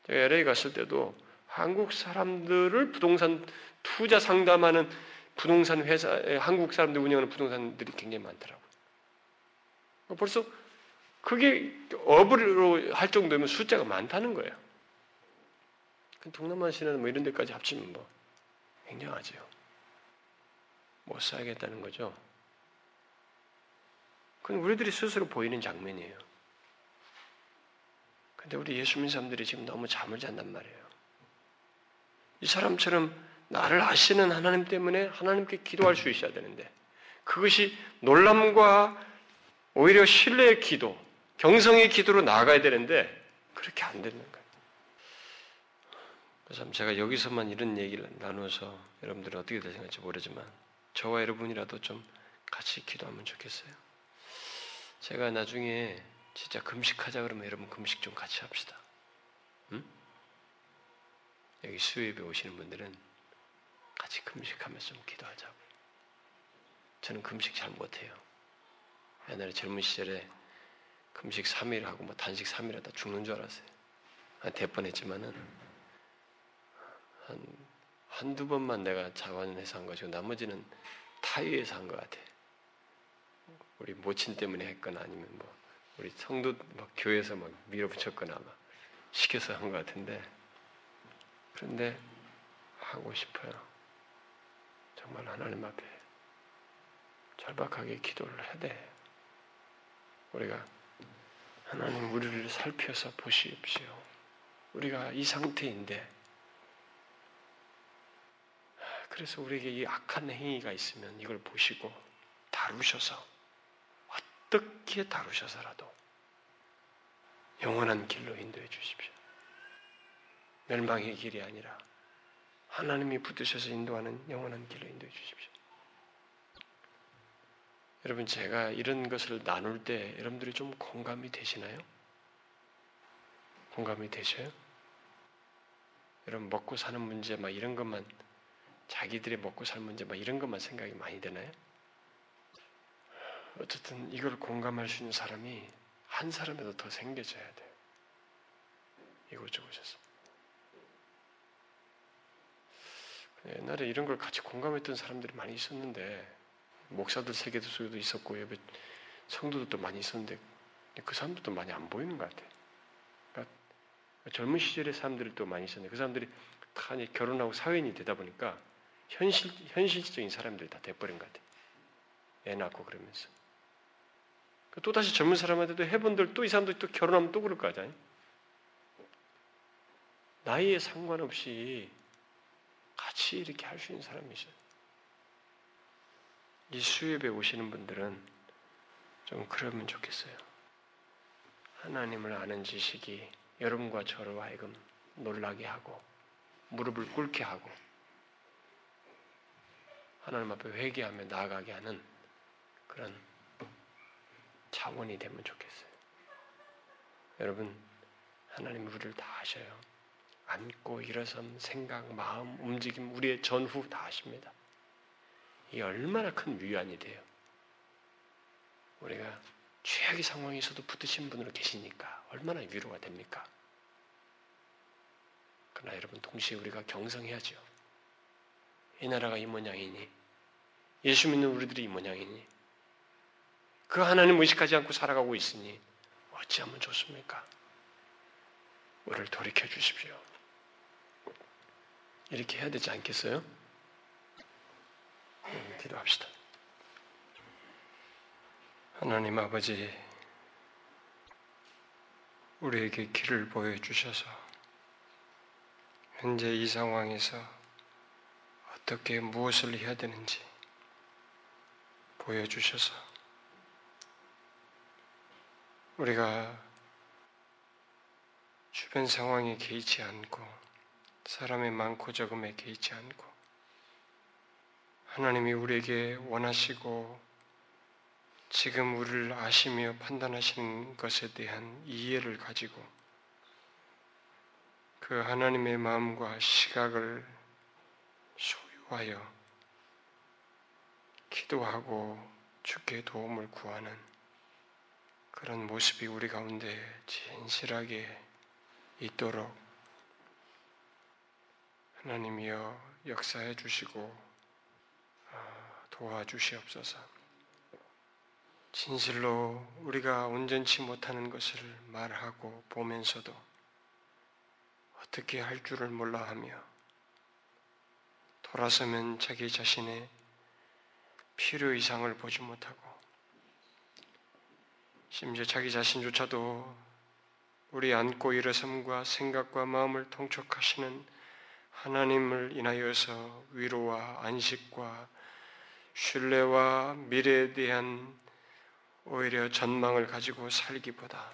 제가 LA 갔을 때도 한국 사람들을 부동산 투자 상담하는 부동산 회사, 한국 사람들 운영하는 부동산들이 굉장히 많더라고요. 벌써 그게 업으로 할 정도면 숫자가 많다는 거예요. 동남아시아는 뭐 이런 데까지 합치면 뭐 굉장하지요. 못 살겠다는 거죠. 그건 우리들이 스스로 보이는 장면이에요. 근데 우리 예수 믿는 사람들이 지금 너무 잠을 잔단 말이에요. 이 사람처럼 나를 아시는 하나님 때문에 하나님께 기도할 수 있어야 되는데 그것이 놀람과 오히려 신뢰의 기도, 경성의 기도로 나아가야 되는데 그렇게 안 되는 거예요. 그래서 제가 여기서만 이런 얘기를 나누어서 여러분들은 어떻게 생각할지 모르지만 저와 여러분이라도 좀 같이 기도하면 좋겠어요. 제가 나중에 진짜 금식하자 그러면 여러분 금식 좀 같이 합시다. 응? 여기 수요일에 오시는 분들은 같이 금식하면서 좀 기도하자고. 저는 금식 잘 못해요. 옛날에 젊은 시절에 금식 3일 하고 뭐 단식 3일 하다 죽는 줄 알았어요. 대뻔했지만은 한 한두 번만 내가 자원해서 한 것이고 나머지는 타의에서 한 것 같아. 우리 모친 때문에 했거나 아니면 뭐 우리 성도 막 교회에서 막 밀어붙였거나 막 시켜서 한 것 같은데 그런데 하고 싶어요. 정말 하나님 앞에 절박하게 기도를 해야 돼. 우리가 하나님 우리를 살펴서 보시옵시오. 우리가 이 상태인데 그래서 우리에게 이 악한 행위가 있으면 이걸 보시고 다루셔서 어떻게 다루셔서라도 영원한 길로 인도해 주십시오. 멸망의 길이 아니라 하나님이 붙드셔서 인도하는 영원한 길로 인도해 주십시오. 여러분 제가 이런 것을 나눌 때 여러분들이 좀 공감이 되시나요? 공감이 되셔요? 여러분 먹고 사는 문제 막 이런 것만 자기들이 먹고 살 문제 막 이런 것만 생각이 많이 되나요? 어쨌든 이걸 공감할 수 있는 사람이 한 사람이라도 더 생겨져야 돼요. 이곳저곳에서. 옛날에 이런 걸 같이 공감했던 사람들이 많이 있었는데 목사들 세계도 속에도 있었고 예배 성도들도 많이 있었는데 그 사람들도 많이 안 보이는 것 같아요. 그러니까 젊은 시절의 사람들이 또 많이 있었는데 그 사람들이 다 결혼하고 사회인이 되다 보니까 현실 현실적인 사람들이 다 돼버린 것 같아요. 애 낳고 그러면서 그또 다시 젊은 사람한테도 해본들 또 이 사람들 또 결혼하면 또 그럴 거 아니에요. 나이에 상관없이 같이 이렇게 할 수 있는 사람이 있어요. 이 수협에 오시는 분들은 좀 그러면 좋겠어요. 하나님을 아는 지식이 여러분과 저를 하여금 놀라게 하고 무릎을 꿇게 하고 하나님 앞에 회개하며 나아가게 하는 그런 자원이 되면 좋겠어요. 여러분 하나님 우리를 다 아셔요. 앉고 일어선 생각, 마음, 움직임, 우리의 전후 다 아십니다. 이 얼마나 큰 위안이 돼요. 우리가 최악의 상황에서도 붙으신 분으로 계시니까 얼마나 위로가 됩니까? 그러나 여러분 동시에 우리가 경성해야죠. 이 나라가 이 모양이니 예수 믿는 우리들이 이 모양이니 그 하나님 의식하지 않고 살아가고 있으니 어찌하면 좋습니까? 우리를 돌이켜 주십시오. 이렇게 해야 되지 않겠어요? 네, 기도합시다. 하나님 아버지, 우리에게 길을 보여주셔서 현재 이 상황에서 어떻게 무엇을 해야 되는지 보여주셔서 우리가 주변 상황에 개의치 않고 사람의 많고 적음에 개의치 않고 하나님이 우리에게 원하시고 지금 우리를 아시며 판단하시는 것에 대한 이해를 가지고 그 하나님의 마음과 시각을 소유하여 기도하고 주께 도움을 구하는 그런 모습이 우리 가운데 진실하게 있도록 하나님이여 역사해 주시고 도와주시옵소서. 진실로 우리가 온전치 못하는 것을 말하고 보면서도 어떻게 할 줄을 몰라 하며 돌아서면 자기 자신의 필요 이상을 보지 못하고 심지어 자기 자신조차도 우리 안고 일어섬과 생각과 마음을 통촉하시는 하나님을 인하여서 위로와 안식과 신뢰와 미래에 대한 오히려 전망을 가지고 살기보다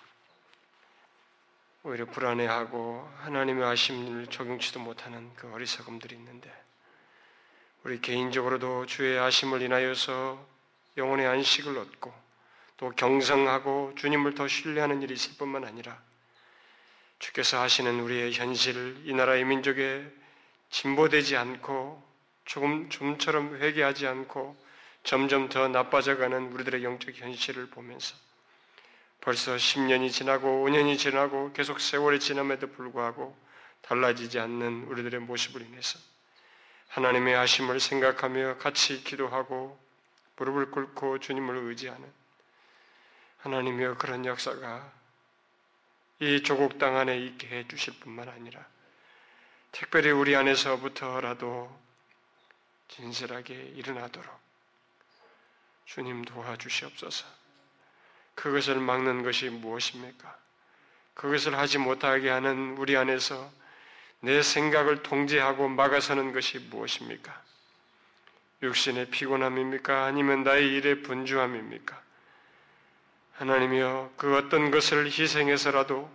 오히려 불안해하고 하나님의 아심을 적용치도 못하는 그 어리석음들이 있는데 우리 개인적으로도 주의 아심을 인하여서 영혼의 안식을 얻고 또 경성하고 주님을 더 신뢰하는 일이 있을 뿐만 아니라 주께서 하시는 우리의 현실, 이 나라의 민족에 진보되지 않고 조금 좀처럼 회개하지 않고 점점 더 나빠져가는 우리들의 영적 현실을 보면서 벌써 10년이 지나고 5년이 지나고 계속 세월이 지남에도 불구하고 달라지지 않는 우리들의 모습을 인해서 하나님의 하심을 생각하며 같이 기도하고 무릎을 꿇고 주님을 의지하는 하나님이여 그런 역사가 이 조국 땅 안에 있게 해 주실 뿐만 아니라 특별히 우리 안에서부터라도 진실하게 일어나도록 주님 도와주시옵소서. 그것을 막는 것이 무엇입니까? 그것을 하지 못하게 하는 우리 안에서 내 생각을 통제하고 막아서는 것이 무엇입니까? 육신의 피곤함입니까? 아니면 나의 일의 분주함입니까? 하나님이여 그 어떤 것을 희생해서라도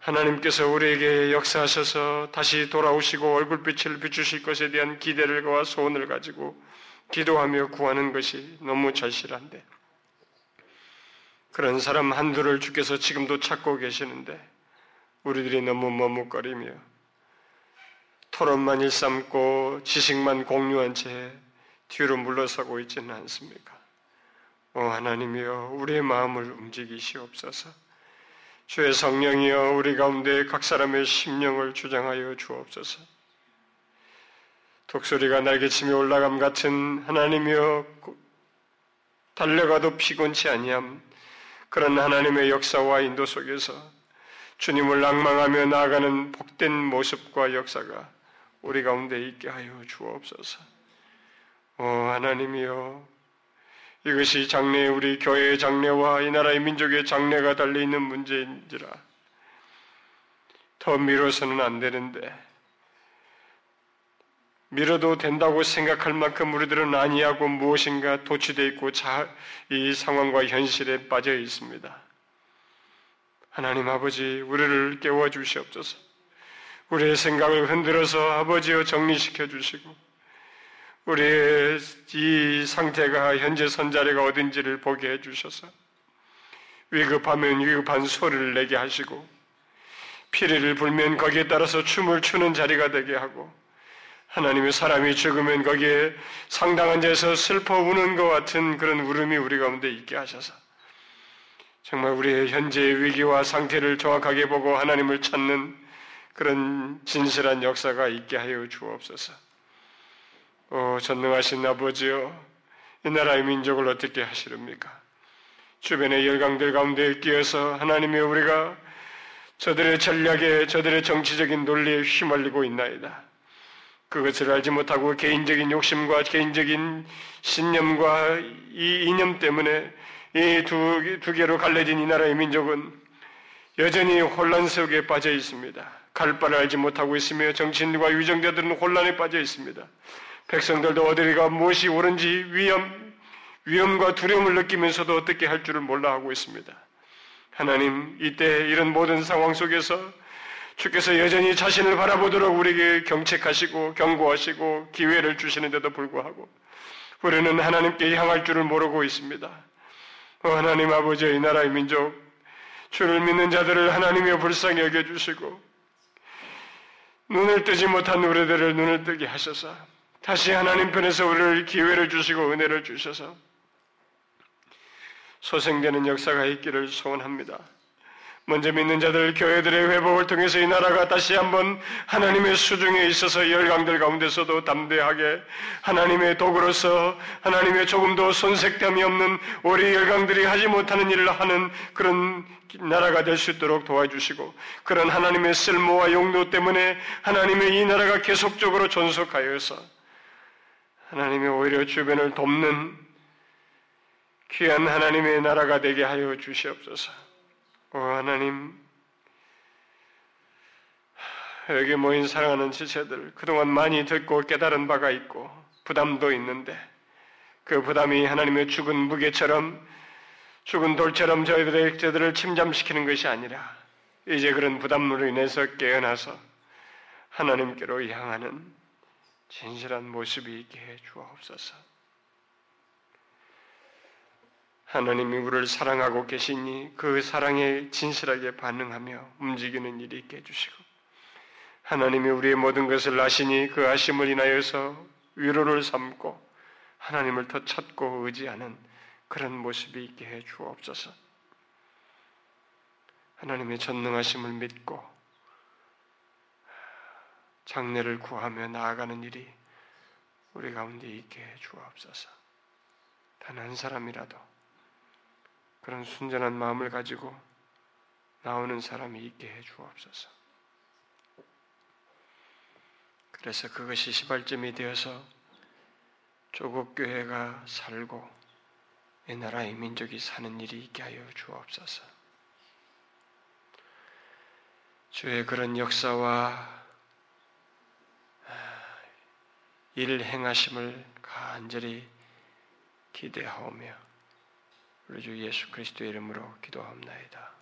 하나님께서 우리에게 역사하셔서 다시 돌아오시고 얼굴빛을 비추실 것에 대한 기대를과 소원을 가지고 기도하며 구하는 것이 너무 절실한데 그런 사람 한두를 주께서 지금도 찾고 계시는데 우리들이 너무 머뭇거리며 토론만 일삼고 지식만 공유한 채 뒤로 물러서고 있지는 않습니까? 오 하나님이여 우리의 마음을 움직이시옵소서. 주의 성령이여 우리 가운데 각 사람의 심령을 주장하여 주옵소서. 독소리가 날개치며 올라감 같은 하나님이여 달려가도 피곤치 아니함 그런 하나님의 역사와 인도 속에서 주님을 낭망하며 나아가는 복된 모습과 역사가 우리 가운데 있게 하여 주옵소서. 오 하나님이여 이것이 장래 우리 교회의 장래와 이 나라의 민족의 장래가 달려 있는 문제인지라 더 미뤄서는 안 되는데 미뤄도 된다고 생각할 만큼 우리들은 아니하고 무엇인가 도취되어 있고 자, 이 상황과 현실에 빠져 있습니다. 하나님 아버지 우리를 깨워 주시옵소서. 우리의 생각을 흔들어서 아버지여 정리시켜 주시고 우리의 이 상태가 현재 선자리가 어딘지를 보게 해주셔서 위급하면 위급한 소리를 내게 하시고 피리를 불면 거기에 따라서 춤을 추는 자리가 되게 하고 하나님의 사람이 죽으면 거기에 상당한 데서 슬퍼 우는 것 같은 그런 울음이 우리 가운데 있게 하셔서 정말 우리의 현재의 위기와 상태를 정확하게 보고 하나님을 찾는 그런 진실한 역사가 있게 하여 주옵소서. 오, 전능하신 아버지여, 이 나라의 민족을 어떻게 하시렵니까? 주변의 열강들 가운데 끼어서 하나님의 우리가 저들의 전략에, 저들의 정치적인 논리에 휘말리고 있나이다. 그것을 알지 못하고 개인적인 욕심과 개인적인 신념과 이 이념 때문에 이 두, 두 개로 갈라진 이 나라의 민족은 여전히 혼란 속에 빠져 있습니다. 갈 바를 알지 못하고 있으며 정치인과 유정자들은 혼란에 빠져 있습니다. 백성들도 어디가 무엇이 옳은지 위험, 위험과 두려움을 느끼면서도 어떻게 할 줄을 몰라 하고 있습니다. 하나님, 이때 이런 모든 상황 속에서 주께서 여전히 자신을 바라보도록 우리에게 경책하시고 경고하시고 기회를 주시는데도 불구하고 우리는 하나님께 향할 줄을 모르고 있습니다. 어, 하나님 아버지의 나라의 민족, 주를 믿는 자들을 하나님의 불쌍히 여겨주시고 눈을 뜨지 못한 우리들을 눈을 뜨게 하셔서 다시 하나님 편에서 우리를 기회를 주시고 은혜를 주셔서 소생되는 역사가 있기를 소원합니다. 먼저 믿는 자들 교회들의 회복을 통해서 이 나라가 다시 한번 하나님의 수중에 있어서 열강들 가운데서도 담대하게 하나님의 도구로서 하나님의 조금도 손색됨이 없는 우리 열강들이 하지 못하는 일을 하는 그런 나라가 될 수 있도록 도와주시고 그런 하나님의 쓸모와 용도 때문에 하나님의 이 나라가 계속적으로 존속하여서 하나님이 오히려 주변을 돕는 귀한 하나님의 나라가 되게 하여 주시옵소서. 오 하나님, 여기 모인 사랑하는 지체들 그동안 많이 듣고 깨달은 바가 있고 부담도 있는데 그 부담이 하나님의 죽은 무게처럼 죽은 돌처럼 저희들의 저들을 침잠시키는 것이 아니라 이제 그런 부담으로 인해서 깨어나서 하나님께로 향하는 진실한 모습이 있게 해 주옵소서. 하나님이 우리를 사랑하고 계시니 그 사랑에 진실하게 반응하며 움직이는 일이 있게 해주시고 하나님이 우리의 모든 것을 아시니 그 아심을 인하여서 위로를 삼고 하나님을 더 찾고 의지하는 그런 모습이 있게 해 주옵소서. 하나님의 전능하심을 믿고 장례를 구하며 나아가는 일이 우리 가운데 있게 해 주옵소서. 단 한 사람이라도 그런 순전한 마음을 가지고 나오는 사람이 있게 해 주옵소서. 그래서 그것이 시발점이 되어서 조국 교회가 살고 이 나라의 민족이 사는 일이 있게 하여 주옵소서. 주의 그런 역사와 일 행하심을 간절히 기대하오며 우리 주 예수 그리스도의 이름으로 기도합나이다.